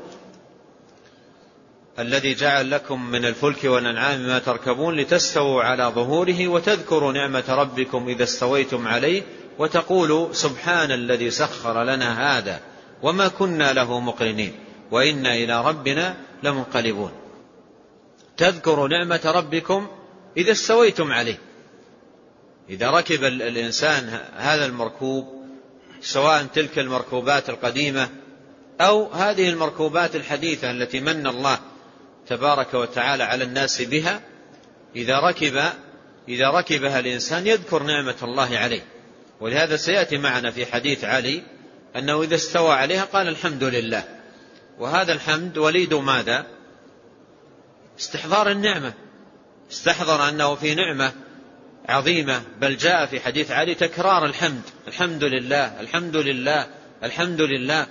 الذي جعل لكم من الفلك والأنعام ما تركبون لتستووا على ظهوره وتذكروا نعمة ربكم إذا استويتم عليه وتقولوا سبحان الذي سخر لنا هذا وما كنا له مقرنين وإنا إلى ربنا لمنقلبون. تذكروا نعمة ربكم إذا استويتم عليه. إذا ركب الإنسان هذا المركوب سواء تلك المركوبات القديمة أو هذه المركوبات الحديثة التي من الله تبارك وتعالى على الناس بها إذا ركب إذا ركبها الإنسان يذكر نعمة الله عليه. ولهذا سيأتي معنا في حديث علي أنه إذا استوى عليها قال الحمد لله. وهذا الحمد وليد ماذا؟ استحضار النعمة. استحضر أنه في نعمة عظيمة بل جاء في حديث علي تكرار الحمد. الحمد لله الحمد لله الحمد لله.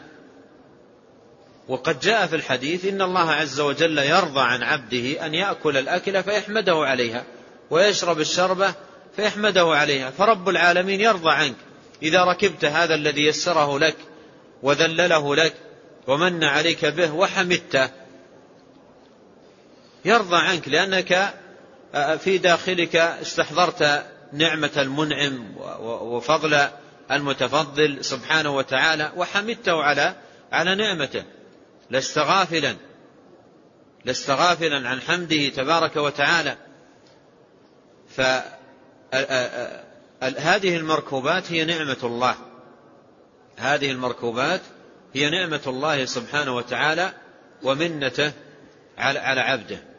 وقد جاء في الحديث إن الله عز وجل يرضى عن عبده أن يأكل الأكل فيحمده عليها ويشرب الشربة فيحمده عليها. فرب العالمين يرضى عنك. إذا ركبت هذا الذي يسره لك وذلله لك ومن عليك به وحمدته يرضى عنك لأنك في داخلك استحضرت نعمة المنعم وفضل المتفضل سبحانه وتعالى وحمدته على على نعمته. لست غافلا لست غافلا عن حمده تبارك وتعالى. فهذه المركوبات هي نعمة الله. هذه المركوبات هي نعمة الله سبحانه وتعالى ومنته على عبده.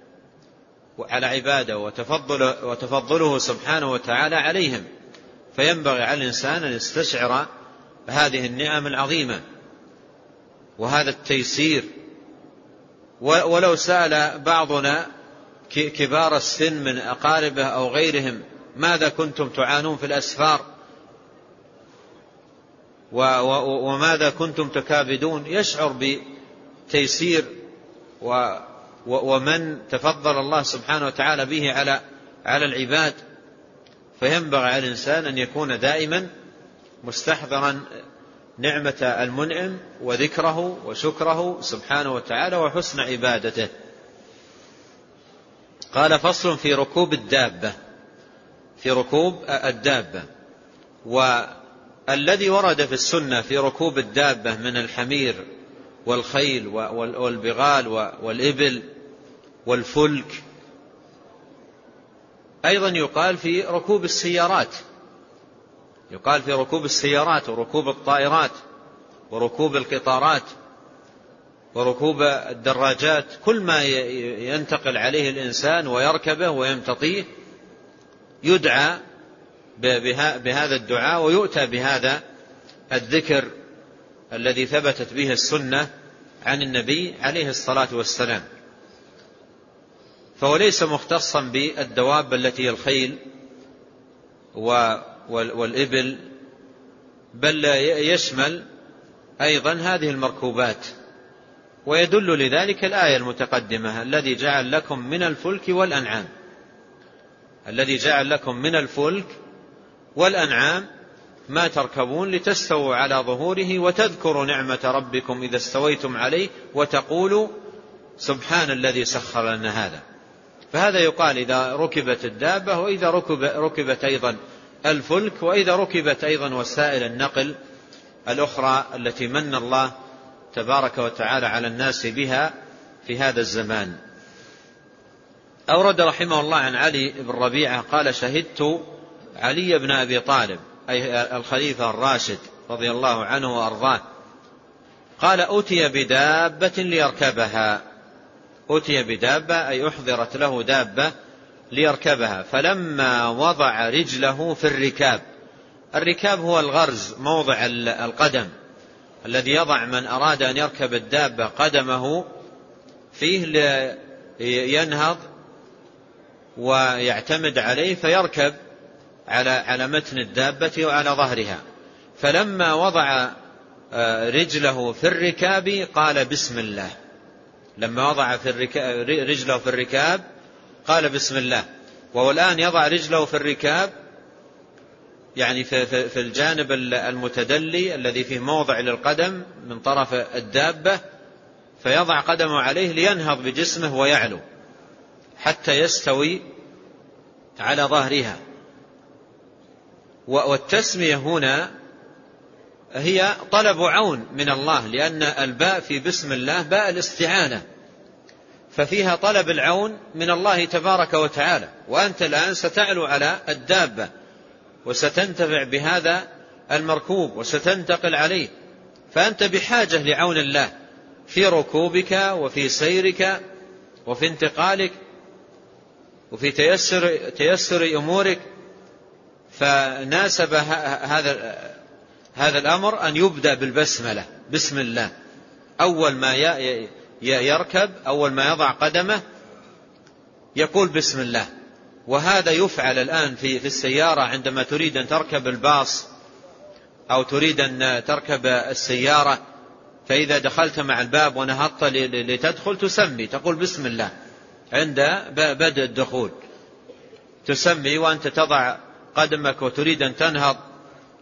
وعلى عباده وتفضل وتفضله سبحانه وتعالى عليهم. فينبغي على الإنسان أن يستشعر هذه النعم العظيمة وهذا التيسير. ولو سأل بعضنا كبار السن من أقاربه أو غيرهم ماذا كنتم تعانون في الأسفار؟ وماذا كنتم تكابدون؟ يشعر بتيسير ومن تفضل الله سبحانه وتعالى به على على العباد فينبغي على الإنسان أن يكون دائما مستحضرا نعمة المنعم وذكره وشكره سبحانه وتعالى وحسن عبادته. قال فصل في ركوب الدابة في ركوب الدابة. والذي ورد في السنة في ركوب الدابة من الحمير والخيل والبغال والإبل والفلك. أيضا يقال في ركوب السيارات. يقال في ركوب السيارات وركوب الطائرات وركوب القطارات وركوب الدراجات. كل ما ينتقل عليه الإنسان ويركبه ويمتطيه يدعى بهذا الدعاء ويؤتى بهذا الذكر. الذي ثبتت به السنة عن النبي عليه الصلاة والسلام. فهو ليس مختصا بالدواب التي هي الخيل والإبل بل يشمل أيضا هذه المركوبات. ويدل لذلك الآية المتقدمة الذي جعل لكم من الفلك والأنعام. الذي جعل لكم من الفلك والأنعام ما تركبون لتستووا على ظهوره وتذكروا نعمة ربكم إذا استويتم عليه وتقولوا سبحان الذي سخر لنا هذا. فهذا يقال إذا ركبت الدابة وإذا ركب ركبت أيضا الفلك وإذا ركبت أيضا وسائل النقل الأخرى التي من الله تبارك وتعالى على الناس بها في هذا الزمان. أورد رحمه الله عن علي بن ربيعة قال شهدت علي بن أبي طالب أي الخليفة الراشد رضي الله عنه وأرضاه. قال أتي بدابة ليركبها. أتي بدابة أي أحضرت له دابة ليركبها. فلما وضع رجله في الركاب الركاب هو الغرز موضع القدم الذي يضع من أراد أن يركب الدابة قدمه فيه لينهض ويعتمد عليه فيركب. على على متن الدابة وعلى ظهرها. فلما وضع آه، رجله في الركاب قال بسم الله. لما وضع في الركاب رجله في الركاب قال بسم الله. وهو الآن يضع رجله في الركاب يعني في, في, في الجانب المتدلي الذي فيه موضع للقدم من طرف الدابة فيضع قدمه عليه لينهض بجسمه ويعلو حتى يستوي على ظهرها. والتسمية هنا هي طلب عون من الله لأن الباء في بسم الله باء الاستعانة ففيها طلب العون من الله تبارك وتعالى وأنت الآن ستعلو على الدابة وستنتفع بهذا المركوب وستنتقل عليه فأنت بحاجة لعون الله في ركوبك وفي سيرك وفي انتقالك وفي تيسر, تيسر أمورك فناسب هذا هذا الأمر أن يبدأ بالبسملة بسم الله. أول ما يركب أول ما يضع قدمه يقول بسم الله. وهذا يفعل الآن في في السيارة عندما تريد أن تركب الباص أو تريد أن تركب السيارة. فإذا دخلت مع الباب ونهضت لتدخل تسمي تقول بسم الله. عند بدء الدخول. تسمي وأنت تضع قدمك وتريد أن تنهض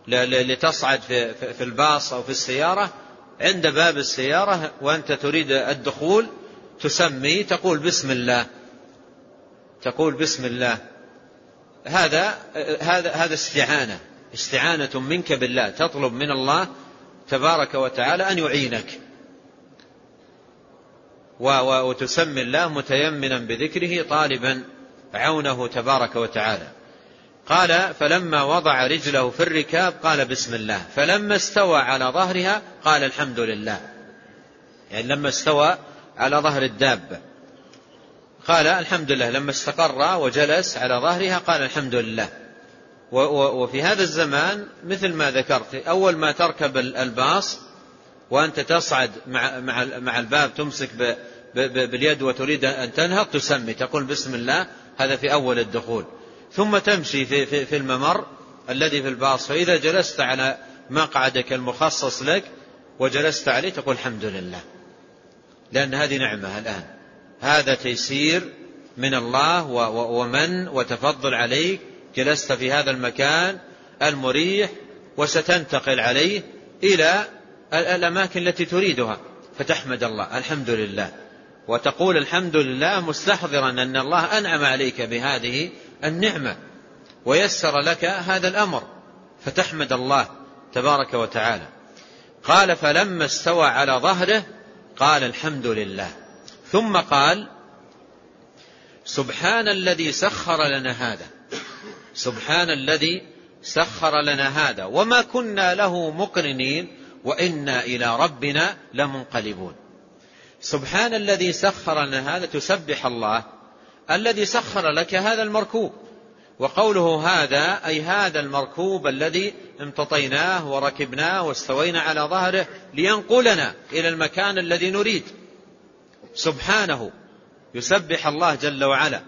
لتصعد في, الباص أو في السيارة عند باب السيارة وأنت تريد الدخول تسمي تقول بسم الله. تقول بسم الله. هذا هذا هذا استعانة. استعانة منك بالله. تطلب من الله تبارك وتعالى أن يعينك. وتسمي الله متيمنا بذكره طالبا عونه تبارك وتعالى. قال فلما وضع رجله في الركاب قال بسم الله. فلما استوى على ظهرها قال الحمد لله. يعني لما استوى على ظهر الدابة قال الحمد لله. لما استقر وجلس على ظهرها قال الحمد لله. وفي هذا الزمان مثل ما ذكرت أول ما تركب الباص وأنت تصعد مع, مع, مع الباب تمسك باليد وتريد أن تنهض تسمي تقول بسم الله. هذا في أول الدخول. ثم تمشي في, في, في الممر الذي في الباص. فإذا جلست على مقعدك المخصص لك وجلست عليه تقول الحمد لله. لأن هذه نعمة الآن. هذا تيسير من الله ومن وتفضل عليك. جلست في هذا المكان المريح وستنتقل عليه إلى الأماكن التي تريدها. فتحمد الله. الحمد لله. وتقول الحمد لله مستحضرا أن الله أنعم عليك بهذه النعمة ويسر لك هذا الأمر فتحمد الله تبارك وتعالى. قال فلما استوى على ظهره قال الحمد لله ثم قال سبحان الذي سخر لنا هذا سبحان الذي سخر لنا هذا وما كنا له مقرنين وإنا إلى ربنا لمنقلبون سبحان الذي سخر لنا هذا تسبح الله الذي سخر لك هذا المركوب. وقوله هذا أي هذا المركوب الذي امتطيناه وركبناه واستوينا على ظهره لينقلنا إلى المكان الذي نريد. سبحانه يسبح الله جل وعلا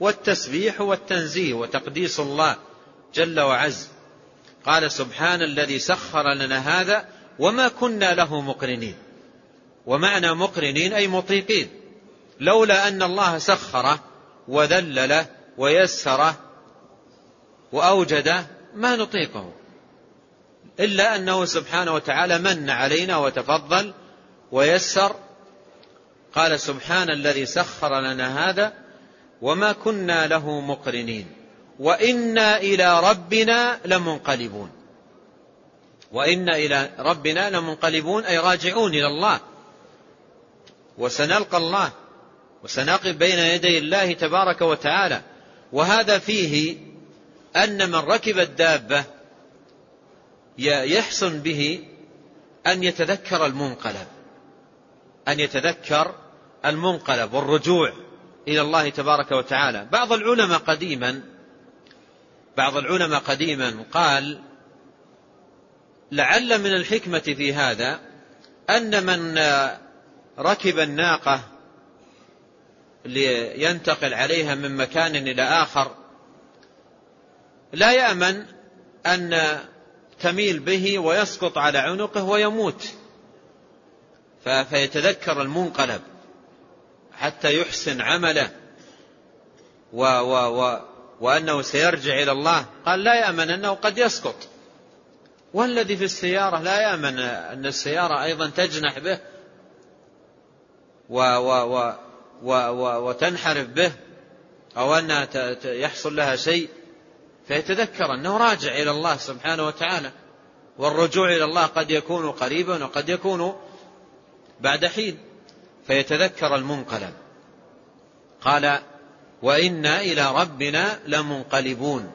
والتسبيح والتنزيه وتقديس الله جل وعز. قال سبحان الذي سخر لنا هذا وما كنا له مقرنين. ومعنى مقرنين أي مطيقين. لولا أن الله سخره وذلله ويسره وأوجده ما نطيقه. إلا أنه سبحانه وتعالى من علينا وتفضل ويسر. قال سبحان الذي سخر لنا هذا وما كنا له مقرنين وإنا إلى ربنا لمنقلبون. وإنا إلى ربنا لمنقلبون أي راجعون إلى الله. وسنلقى الله. وسنقف بين يدي الله تبارك وتعالى. وهذا فيه أن من ركب الدابة يحسن به أن يتذكر المنقلب. أن يتذكر المنقلب والرجوع إلى الله تبارك وتعالى. بعض العلماء قديما بعض العلماء قديما قال لعل من الحكمة في هذا أن من ركب الناقة لينتقل عليها من مكان إلى آخر لا يأمن أن تميل به ويسقط على عنقه ويموت. فيتذكر المنقلب حتى يحسن عمله. و و و وأنه سيرجع إلى الله. قال لا يأمن أنه قد يسقط. والذي في السيارة لا يأمن أن السيارة أيضا تجنح به. و و و وتنحرف به أو أنها يحصل لها شيء فيتذكر أنه راجع إلى الله سبحانه وتعالى والرجوع إلى الله قد يكون قريبا وقد يكون بعد حين فيتذكر المنقلب. قال وإنا إلى ربنا لمنقلبون.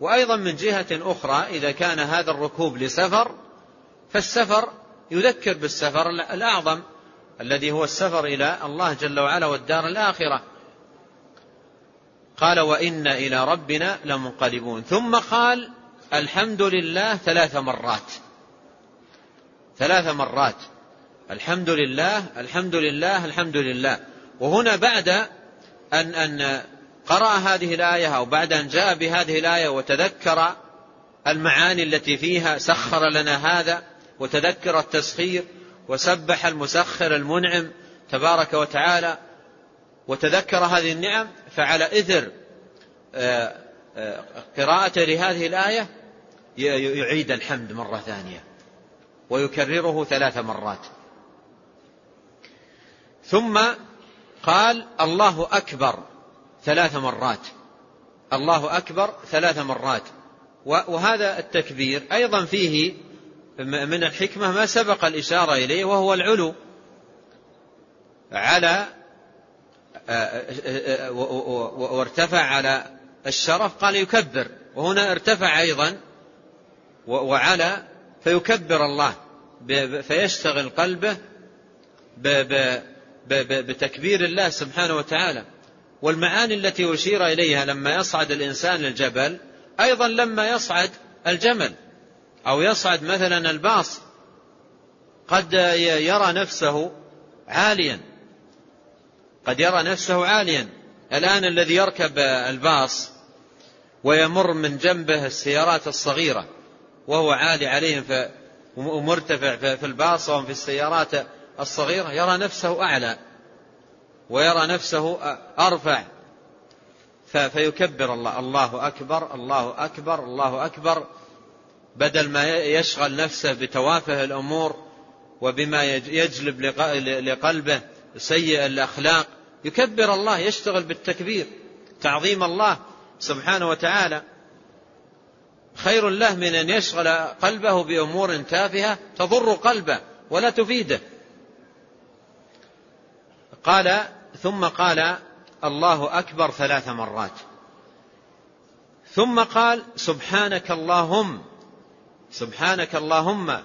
وأيضا من جهة أخرى إذا كان هذا الركوب لسفر فالسفر يذكر بالسفر الأعظم الذي هو السفر إلى الله جل وعلا والدار الآخرة. قال وإنا إلى ربنا لمنقلبون. ثم قال الحمد لله ثلاث مرات. ثلاث مرات. الحمد لله الحمد لله الحمد لله. وهنا بعد أن أن قرأ هذه الآية أو بعد أن جاء بهذه الآية وتذكر المعاني التي فيها سخر لنا هذا وتذكر التسخير وسبح المسخر المنعم تبارك وتعالى وتذكر هذه النعم فعلى إثر آه، آه، قراءة لهذه الآية يعيد الحمد مرة ثانية ويكرره ثلاث مرات. ثم قال الله أكبر ثلاث مرات الله أكبر ثلاث مرات. وهذا التكبير أيضا فيه من الحكمة ما سبق الإشارة إليه وهو العلو على وارتفع على الشرف قال يكبر وهنا ارتفع أيضا وعلى فيكبر الله فيشتغل قلبه بتكبير الله سبحانه وتعالى. والمعاني التي أشير إليها لما يصعد الإنسان الجبل أيضا لما يصعد الجمل. أو يصعد مثلا الباص قد يرى نفسه عاليا. قد يرى نفسه عاليا. الآن الذي يركب الباص ويمر من جنبه السيارات الصغيرة وهو عالي عليهم ومرتفع في الباص وفي السيارات الصغيرة يرى نفسه أعلى ويرى نفسه أرفع. فيكبر الله الله أكبر الله أكبر الله أكبر. بدل ما يشغل نفسه بتوافه الأمور وبما يجلب لقلبه سيء الأخلاق يكبر الله يشتغل بالتكبير تعظيم الله سبحانه وتعالى. خير له من أن يشغل قلبه بأمور تافهة تضر قلبه ولا تفيده. قال ثم قال الله أكبر ثلاث مرات. ثم قال سبحانك اللهم. سبحانك اللهم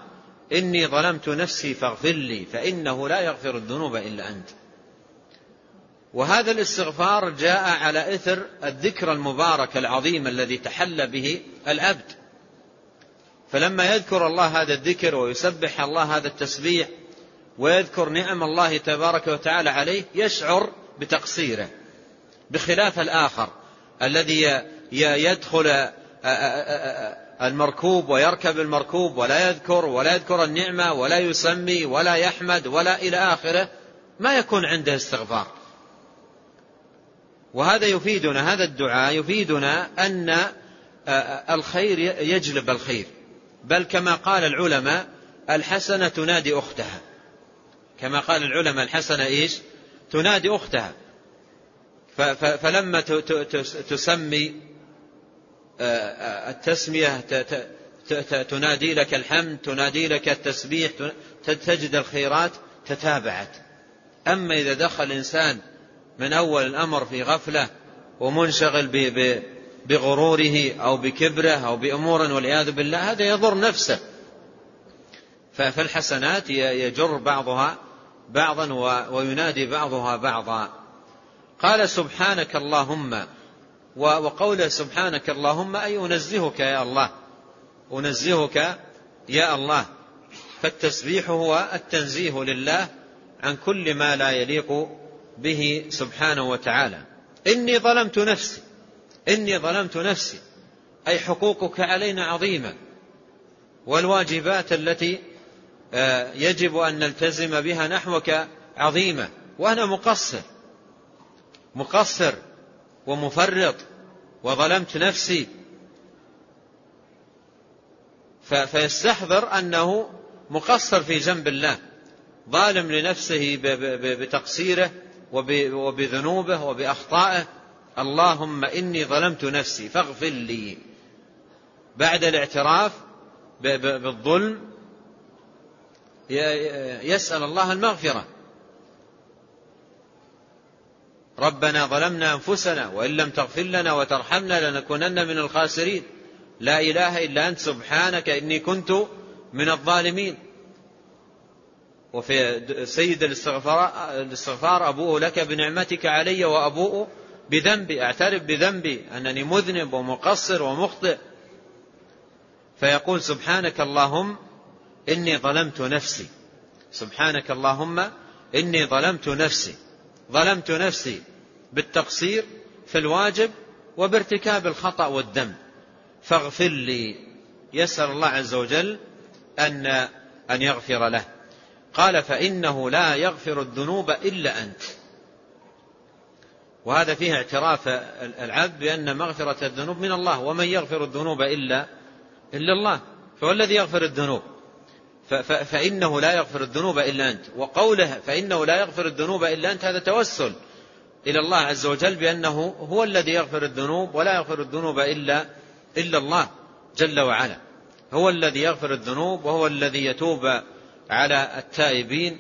إني ظلمت نفسي فاغفر لي فإنه لا يغفر الذنوب إلا أنت. وهذا الاستغفار جاء على إثر الذكر المبارك العظيم الذي تحلى به العبد. فلما يذكر الله هذا الذكر ويسبح الله هذا التسبيح ويذكر نعم الله تبارك وتعالى عليه يشعر بتقصيره بخلاف الآخر الذي يدخل المركوب ويركب المركوب ولا يذكر ولا يذكر النعمة ولا يسمي ولا يحمد ولا إلى آخره ما يكون عنده استغفار. وهذا يفيدنا هذا الدعاء يفيدنا أن الخير يجلب الخير. بل كما قال العلماء الحسنة تنادي أختها. كما قال العلماء الحسنة إيش؟ تنادي أختها. فلما تسمي التسمية تنادي لك الحمد تنادي لك التسبيح تجد الخيرات تتابعت. أما إذا دخل الإنسان من أول الأمر في غفلة ومنشغل بغروره أو بكبره أو بأمور والعياذ بالله هذا يضر نفسه. فالحسنات يجر بعضها بعضا وينادي بعضها بعضا. قال سبحانك اللهم وقوله سبحانك اللهم أي أنزهك يا الله أنزهك يا الله. فالتسبيح هو التنزيه لله عن كل ما لا يليق به سبحانه وتعالى. إني ظلمت نفسي إني ظلمت نفسي أي حقوقك علينا عظيمة. والواجبات التي آه، يجب أن نلتزم بها نحوك عظيمة. وأنا مقصر مقصر ومفرط وظلمت نفسي. فيستحضر أنه مقصر في جنب الله ظالم لنفسه بتقصيره وبذنوبه وبأخطائه. اللهم إني ظلمت نفسي فاغفر لي. بعد الاعتراف بالظلم يسأل الله المغفرة. ربنا ظلمنا أنفسنا وإن لم تغفر لنا وترحمنا لنكونن من الخاسرين. لا إله إلا أنت سبحانك إني كنت من الظالمين. وفي سيد الاستغفار, الاستغفار أبوء لك بنعمتك علي وأبوء بذنبي. أعترف بذنبي أنني مذنب ومقصر ومخطئ. فيقول سبحانك اللهم إني ظلمت نفسي. سبحانك اللهم إني ظلمت نفسي. ظلمت نفسي. بالتقصير في الواجب وبارتكاب الخطأ والذنب. فاغفر لي يسأل الله عز وجل أن أن يغفر له. قال فإنه لا يغفر الذنوب إلا أنت. وهذا فيه اعتراف العبد بأن مغفرة الذنوب من الله ومن يغفر الذنوب إلا إلا الله. فهو الذي يغفر الذنوب؟ فإنه لا يغفر الذنوب إلا أنت. وقوله فإنه لا يغفر الذنوب إلا أنت هذا توسل. إلى الله عز وجل بأنه هو الذي يغفر الذنوب ولا يغفر الذنوب إلا إلا الله جل وعلا. هو الذي يغفر الذنوب وهو الذي يتوب على التائبين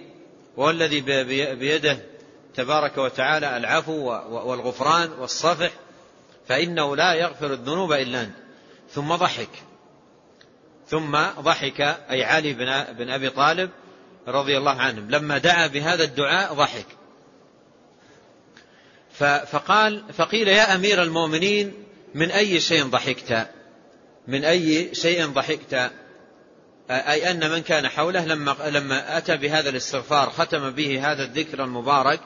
وهو الذي بيده تبارك وتعالى العفو والغفران والصفح. فإنه لا يغفر الذنوب إلا أنت. ثم ضحك. ثم ضحك أي علي بن أبي طالب رضي الله عنهم لما دعا بهذا الدعاء ضحك. فقال فقيل يا أمير المؤمنين من أي شيء ضحكت؟ من أي شيء ضحكت؟ أي أن من كان حوله لما, لما أتى بهذا الاستغفار ختم به هذا الذكر المبارك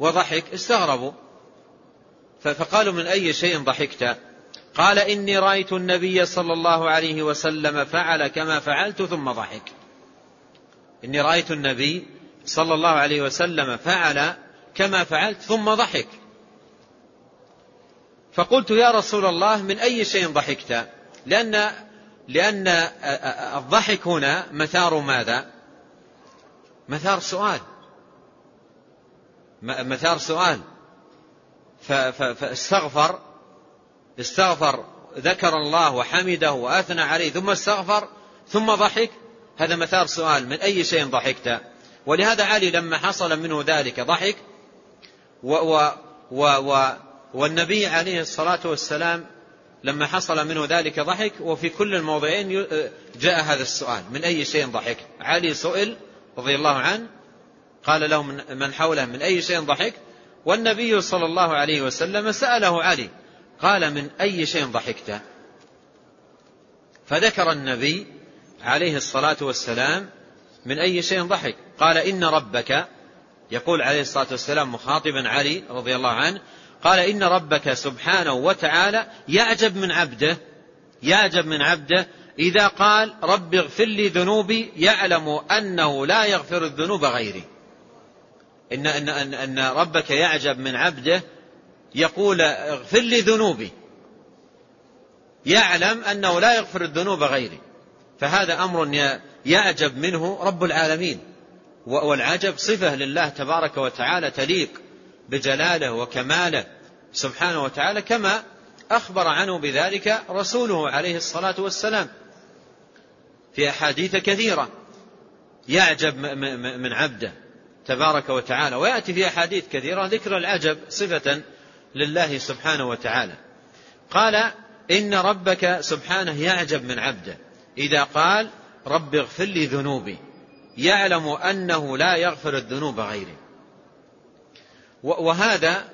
وضحك استغربوا. فقالوا من أي شيء ضحكت؟ قال إني رأيت النبي صلى الله عليه وسلم فعل كما فعلت ثم ضحك. إني رأيت النبي صلى الله عليه وسلم فعل كما فعلت ثم ضحك. فقلت يا رسول الله من أي شيء ضحكت؟ لأن لأن الضحك هنا مثار ماذا؟ مثار سؤال. مثار سؤال. فاستغفر استغفر ذكر الله وحمده وأثنى عليه ثم استغفر ثم ضحك؟ هذا مثار سؤال. من أي شيء ضحكت؟ ولهذا علي لما حصل منه ذلك ضحك و و و و والنبي عليه الصلاة والسلام لما حصل منه ذلك ضحك وفي كل الموضعين جاء هذا السؤال من أي شيء ضحك؟ علي سئل رضي الله عنه قال له من حوله من أي شيء ضحك؟ والنبي صلى الله عليه وسلم سأله علي قال من أي شيء ضحكت؟ فذكر النبي عليه الصلاة والسلام من أي شيء ضحك قال إن ربك يقول عليه الصلاة والسلام مخاطبا علي رضي الله عنه قال إن ربك سبحانه وتعالى يعجب من عبده يعجب من عبده إذا قال رب اغفر لي ذنوبي يعلم أنه لا يغفر الذنوب غيري. إن, إن, إن, إن ربك يعجب من عبده يقول اغفر لي ذنوبي. يعلم أنه لا يغفر الذنوب غيري. فهذا أمر يعجب منه رب العالمين. والعجب صفة لله تبارك وتعالى تليق بجلاله وكماله سبحانه وتعالى كما أخبر عنه بذلك رسوله عليه الصلاة والسلام في أحاديث كثيرة. يعجب من عبده تبارك وتعالى ويأتي في أحاديث كثيرة ذكر العجب صفة لله سبحانه وتعالى. قال إن ربك سبحانه يعجب من عبده إذا قال رب اغفر لي ذنوبي يعلم أنه لا يغفر الذنوب غيري. وهذا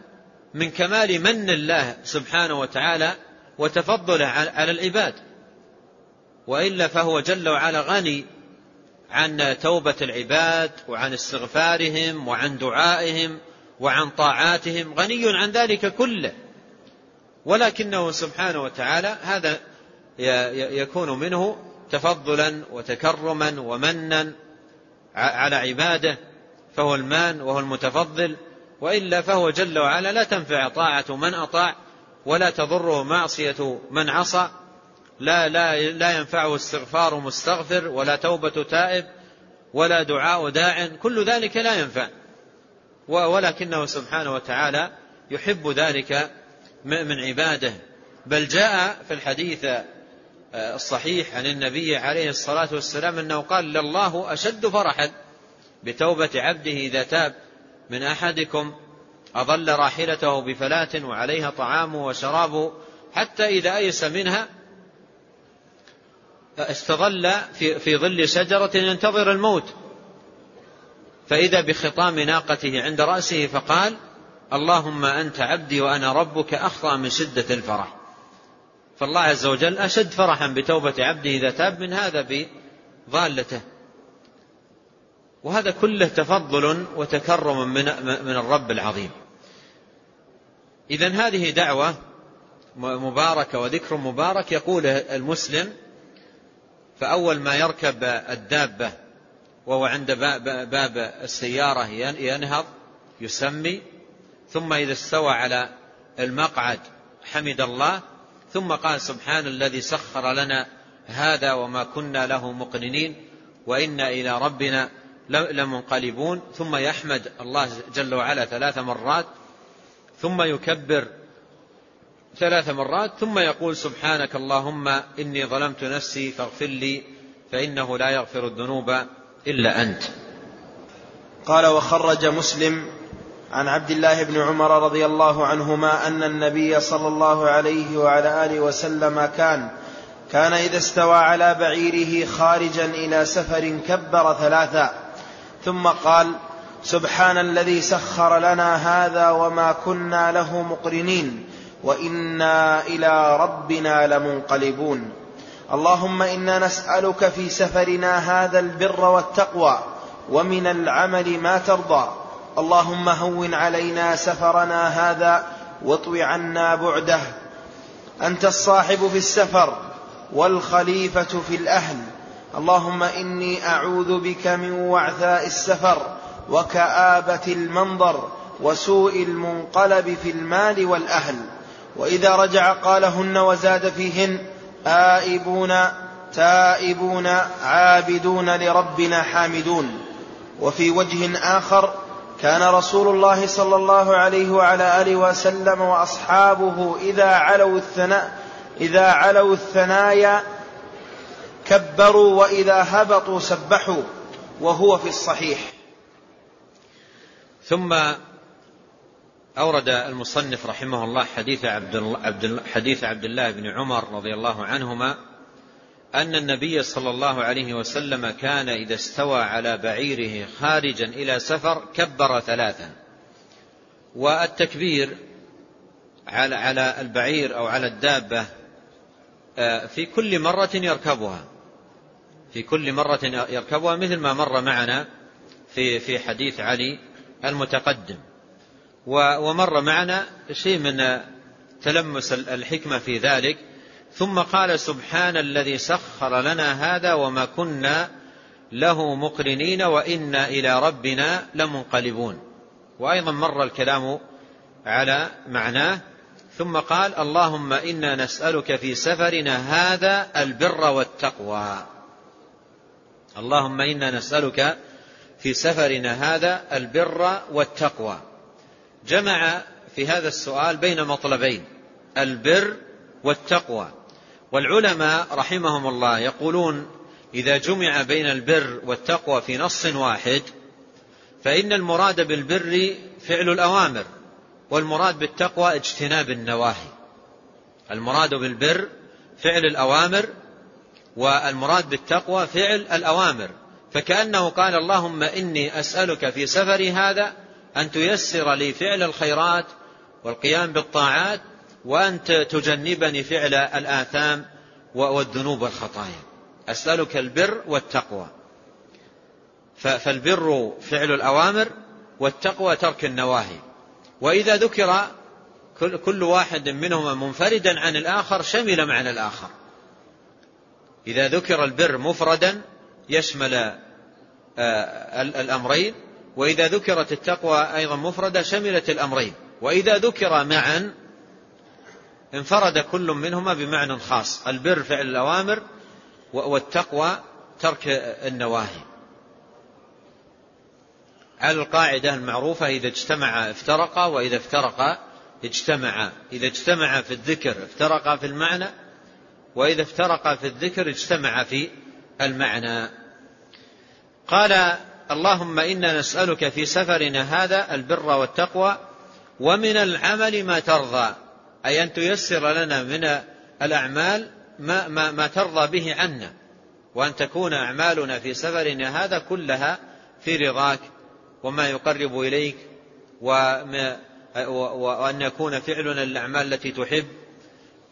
من كمال من الله سبحانه وتعالى وتفضله على العباد. وإلا فهو جل وعلا غني عن توبة العباد وعن استغفارهم وعن دعائهم وعن طاعاتهم غني عن ذلك كله. ولكنه سبحانه وتعالى هذا يكون منه تفضلا وتكرما ومنا على عباده فهو المان وهو المتفضل. وإلا فهو جل وعلا لا تنفع طاعة من أطاع ولا تضره معصية من عصى. لا, لا, لا ينفعه استغفار مستغفر ولا توبة تائب ولا دعاء داع. كل ذلك لا ينفع. ولكنه سبحانه وتعالى يحب ذلك من عباده. بل جاء في الحديث آه، الصحيح عن النبي عليه الصلاة والسلام أنه قال لله أشد فرحا بتوبة عبده إذا تاب. من أحدكم أظل راحلته بفلاة وعليها طعامه وشرابه حتى إذا أيس منها استظل في, في ظل شجرة ينتظر الموت. فإذا بخطام ناقته عند رأسه فقال اللهم أنت عبدي وأنا ربك أخطأ من شدة الفرح. فالله عز وجل أشد فرحا بتوبة عبده إذا تاب من هذا بضالته. وهذا كله تفضل وتكرم من, من الرب العظيم. إذا هذه دعوة مباركة وذكر مبارك يقوله المسلم فأول ما يركب الدابة وهو عند باب السيارة ينهض يسمي ثم إذا استوى على المقعد حمد الله ثم قال سبحان الذي سخر لنا هذا وما كنا له مقرنين وإنا إلى ربنا لمنقلبون ثم يحمد الله جل وعلا ثلاث مرات. ثم يكبر ثلاث مرات. ثم يقول سبحانك اللهم إني ظلمت نفسي فاغفر لي فإنه لا يغفر الذنوب إلا أنت. قال وخرج مسلم عن عبد الله بن عمر رضي الله عنهما أن النبي صلى الله عليه وعلى آله وسلم كان كان إذا استوى على بعيره خارجا إلى سفر كبر ثلاثا ثم قال سبحان الذي سخر لنا هذا وما كنا له مقرنين وإنا إلى ربنا لمنقلبون. اللهم إنا نسألك في سفرنا هذا البر والتقوى ومن العمل ما ترضى. اللهم هون علينا سفرنا هذا واطو عنا بعده. أنت الصاحب في السفر والخليفة في الأهل. اللهم إني أعوذ بك من وعثاء السفر وكآبة المنظر وسوء المنقلب في المال والأهل. وإذا رجع قالهن وزاد فيهن آئبون تائبون عابدون لربنا حامدون. وفي وجه آخر كان رسول الله صلى الله عليه وعلى آله وسلم وأصحابه إذا علوا الثناء إذا علوا الثنايا كبروا وإذا هبطوا سبحوا وهو في الصحيح. ثم أورد المصنف رحمه الله حديث عبد, حديث عبد الله بن عمر رضي الله عنهما أن النبي صلى الله عليه وسلم كان إذا استوى على بعيره خارجا إلى سفر كبر ثلاثا. والتكبير على على البعير أو على الدابة آه، في كل مرة يركبها. في كل مرة يركبها مثل ما مر معنا في في حديث علي المتقدم. ومر معنا شيء من تلمس الحكمة في ذلك. ثم قال سبحان الذي سخر لنا هذا وما كنا له مقرنين وإنا إلى ربنا لمنقلبون. وأيضا مر الكلام على معناه. ثم قال اللهم إنا نسألك في سفرنا هذا البر والتقوى. اللهم إنا نسألك في سفرنا هذا البر والتقوى. جمع في هذا السؤال بين مطلبين البر والتقوى. والعلماء رحمهم الله يقولون إذا جمع بين البر والتقوى في نص واحد فإن المراد بالبر فعل الأوامر والمراد بالتقوى اجتناب النواهي. المراد بالبر فعل الأوامر والمراد بالتقوى فعل الأوامر. فكأنه قال اللهم إني أسألك في سفري هذا أن تيسر لي فعل الخيرات والقيام بالطاعات وأن تجنبني فعل الآثام والذنوب والخطايا. أسألك البر والتقوى. فالبر فعل الأوامر والتقوى ترك النواهي. وإذا ذكر كل واحد منهما منفردا عن الآخر شمل معنى الآخر. إذا ذكر البر مفردا يشمل آه، الأمرين وإذا ذكرت التقوى أيضا مفردة شملت الأمرين. وإذا ذكر معا انفرد كل منهما بمعنى خاص. البر فعل الأوامر والتقوى ترك النواهي. على القاعدة المعروفة إذا اجتمع افترقا وإذا افترقا اجتمعا إذا اجتمع في الذكر افترقا في المعنى وإذا افترقا في الذكر اجتمع في المعنى. قال اللهم إنا نسألك في سفرنا هذا البر والتقوى ومن العمل ما ترضى أي أن تيسر لنا من الأعمال ما, ما, ما ترضى به عنا وأن تكون أعمالنا في سفرنا هذا كلها في رضاك وما يقرب إليك وأن يكون فعلنا الأعمال التي تحب.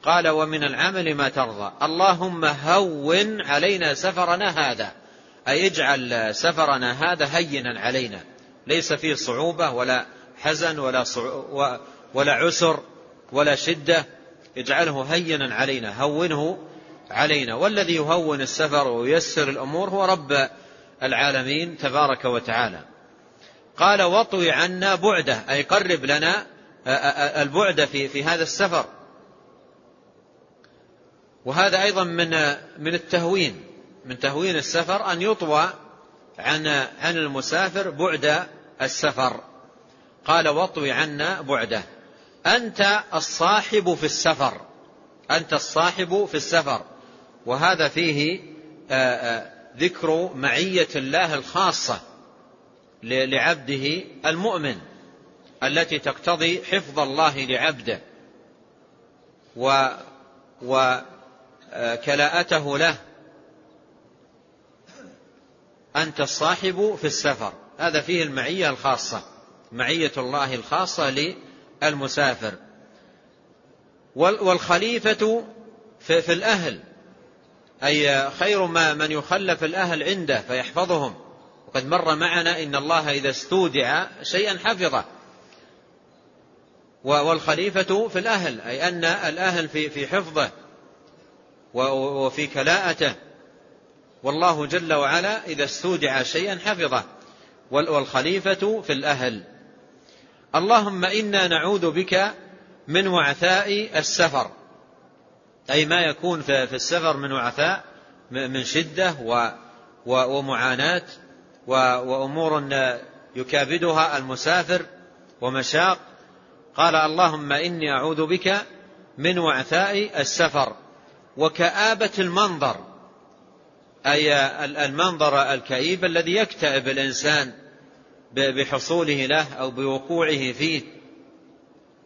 قال ومن العمل ما ترضى. اللهم هون علينا سفرنا هذا. أي اجعل سفرنا هذا هينا علينا. ليس فيه صعوبة ولا حزن ولا, ولا عسر ولا شدة. اجعله هينا علينا. هونه علينا. والذي يهون السفر وييسر الأمور هو رب العالمين تبارك وتعالى. قال واطوي عنا بعده. أي قرب لنا البعد في, في هذا السفر. وهذا أيضا من من التهوين من تهوين السفر أن يطوى عن عن المسافر بعد السفر. قال واطوي عنا بعده. أنت الصاحب في السفر. أنت الصاحب في السفر. وهذا فيه ذكر معية الله الخاصة لعبده المؤمن التي تقتضي حفظ الله لعبده. و وكلاءته له. أنت الصاحب في السفر. هذا فيه المعية الخاصة معية الله الخاصة للمسافر. والخليفة في الأهل. أي خير ما من يخلف الأهل عنده فيحفظهم. وقد مر معنا إن الله إذا استودع شيئا حفظه. والخليفة في الأهل أي أن الأهل في حفظه. وفي كلاءته. والله جل وعلا إذا استودع شيئا حفظه. والخليفة في الأهل. اللهم إنا نعوذ بك من وعثاء السفر. أي ما يكون في السفر من وعثاء من شدة ومعاناة وأمور يكابدها المسافر ومشاق. قال اللهم إني أعوذ بك من وعثاء السفر. وكآبة المنظر. أي المنظر الكئيب الذي يكتئب الإنسان بحصوله له أو بوقوعه فيه.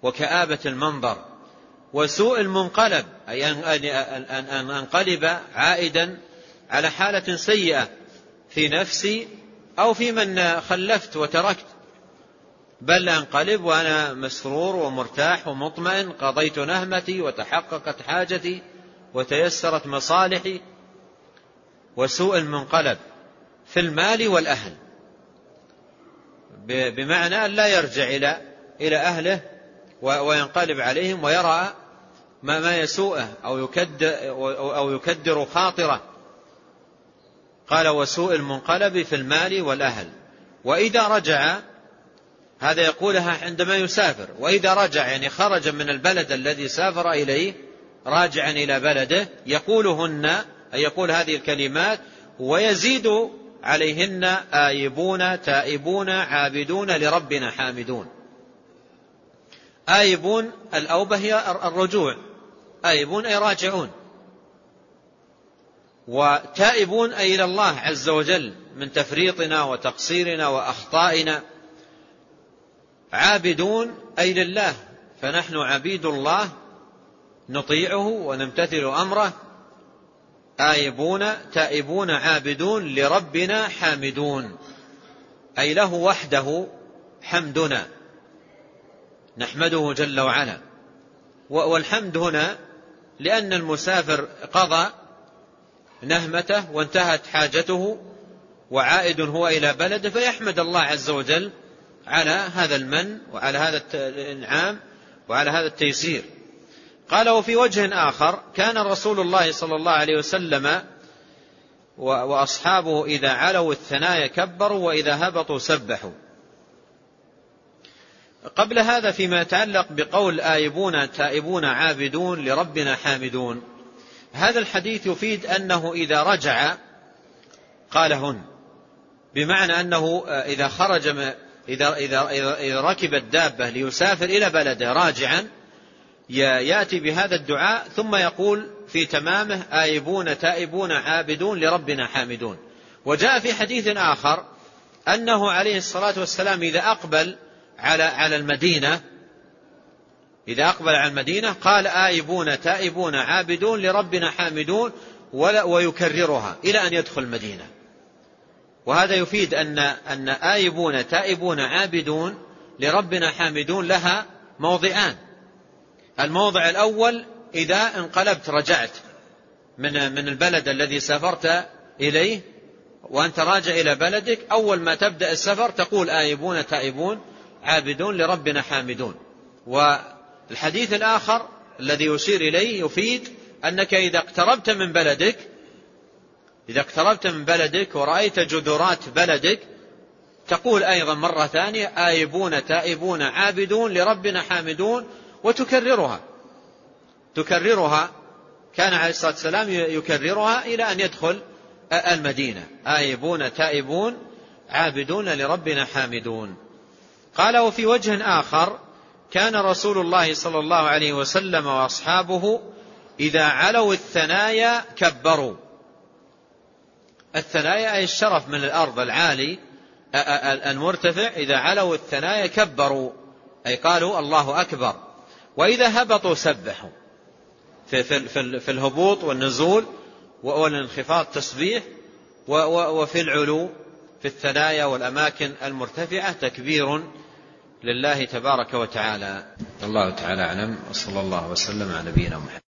وكآبة المنظر. وسوء المنقلب. أي أن أنقلب عائدا على حالة سيئة في نفسي أو في من خلفت وتركت. بل أنقلب وأنا مسرور ومرتاح ومطمئن. قضيت نهمتي وتحققت حاجتي. وتيسرت مصالحي وسوء المنقلب في المال والأهل. بمعنى أن لا يرجع إلى إلى أهله وينقلب عليهم ويرى ما ما يسوءه أو يكدر أو يكدر خاطره. قال وسوء المنقلب في المال والأهل. وإذا رجع هذا يقولها عندما يسافر. وإذا رجع يعني خرج من البلد الذي سافر إليه راجعا إلى بلده يقولهن أي يقول هذه الكلمات ويزيد عليهن آيبون تائبون عابدون لربنا حامدون. آيبون الأوبة هي الرجوع. آيبون أي راجعون. وتائبون أي إلى الله عز وجل من تفريطنا وتقصيرنا وأخطائنا. عابدون أي لله فنحن عبيد الله نطيعه ونمتثل أمره. آيبون تائبون عابدون لربنا حامدون. أي له وحده حمدنا. نحمده جل وعلا. والحمد هنا لأن المسافر قضى نهمته وانتهت حاجته وعائد هو إلى بلده فيحمد الله عز وجل على هذا المن وعلى هذا الإنعام وعلى هذا التيسير. قال وفي وجه آخر كان رسول الله صلى الله عليه وسلم وأصحابه إذا علوا الثنايا كبروا وإذا هبطوا سبحوا. قبل هذا فيما يتعلق بقول آيبون تائبون عابدون لربنا حامدون. هذا الحديث يفيد أنه إذا رجع قالهن بمعنى أنه إذا خرج إذا, إذا, إذا ركب الدابة ليسافر إلى بلده راجعا يأتي بهذا الدعاء ثم يقول في تمامه آيبون تائبون عابدون لربنا حامدون. وجاء في حديث آخر أنه عليه الصلاة والسلام إذا أقبل على على المدينة إذا أقبل على المدينة قال آيبون تائبون عابدون لربنا حامدون ويكررها إلى أن يدخل المدينة. وهذا يفيد أن أن آيبون تائبون عابدون لربنا حامدون لها موضعان. الموضع الأول إذا انقلبت رجعت من من البلد الذي سافرت إليه وأنت راجع إلى بلدك أول ما تبدأ السفر تقول آيبون تائبون عابدون لربنا حامدون. والحديث الآخر الذي يشير إليه يفيد أنك إذا اقتربت من بلدك إذا اقتربت من بلدك ورأيت جذورات بلدك تقول أيضا مرة ثانية آيبون تائبون عابدون لربنا حامدون. وتكررها. تكررها كان عليه الصلاة والسلام يكررها إلى أن يدخل المدينة. آيبون تائبون عابدون لربنا حامدون. قال وفي وجه آخر كان رسول الله صلى الله عليه وسلم وأصحابه إذا علوا الثنايا كبروا. الثنايا أي الشرف من الأرض العالي المرتفع إذا علوا الثنايا كبروا. أي قالوا الله أكبر. وإذا هبطوا سبحوا. في, في, في, في الهبوط والنزول والانخفاض تسبيح وفي العلو في الثنايا والأماكن المرتفعة تكبير لله تبارك وتعالى. الله تعالى أعلم. وصلى الله وسلم على نبينا محمد.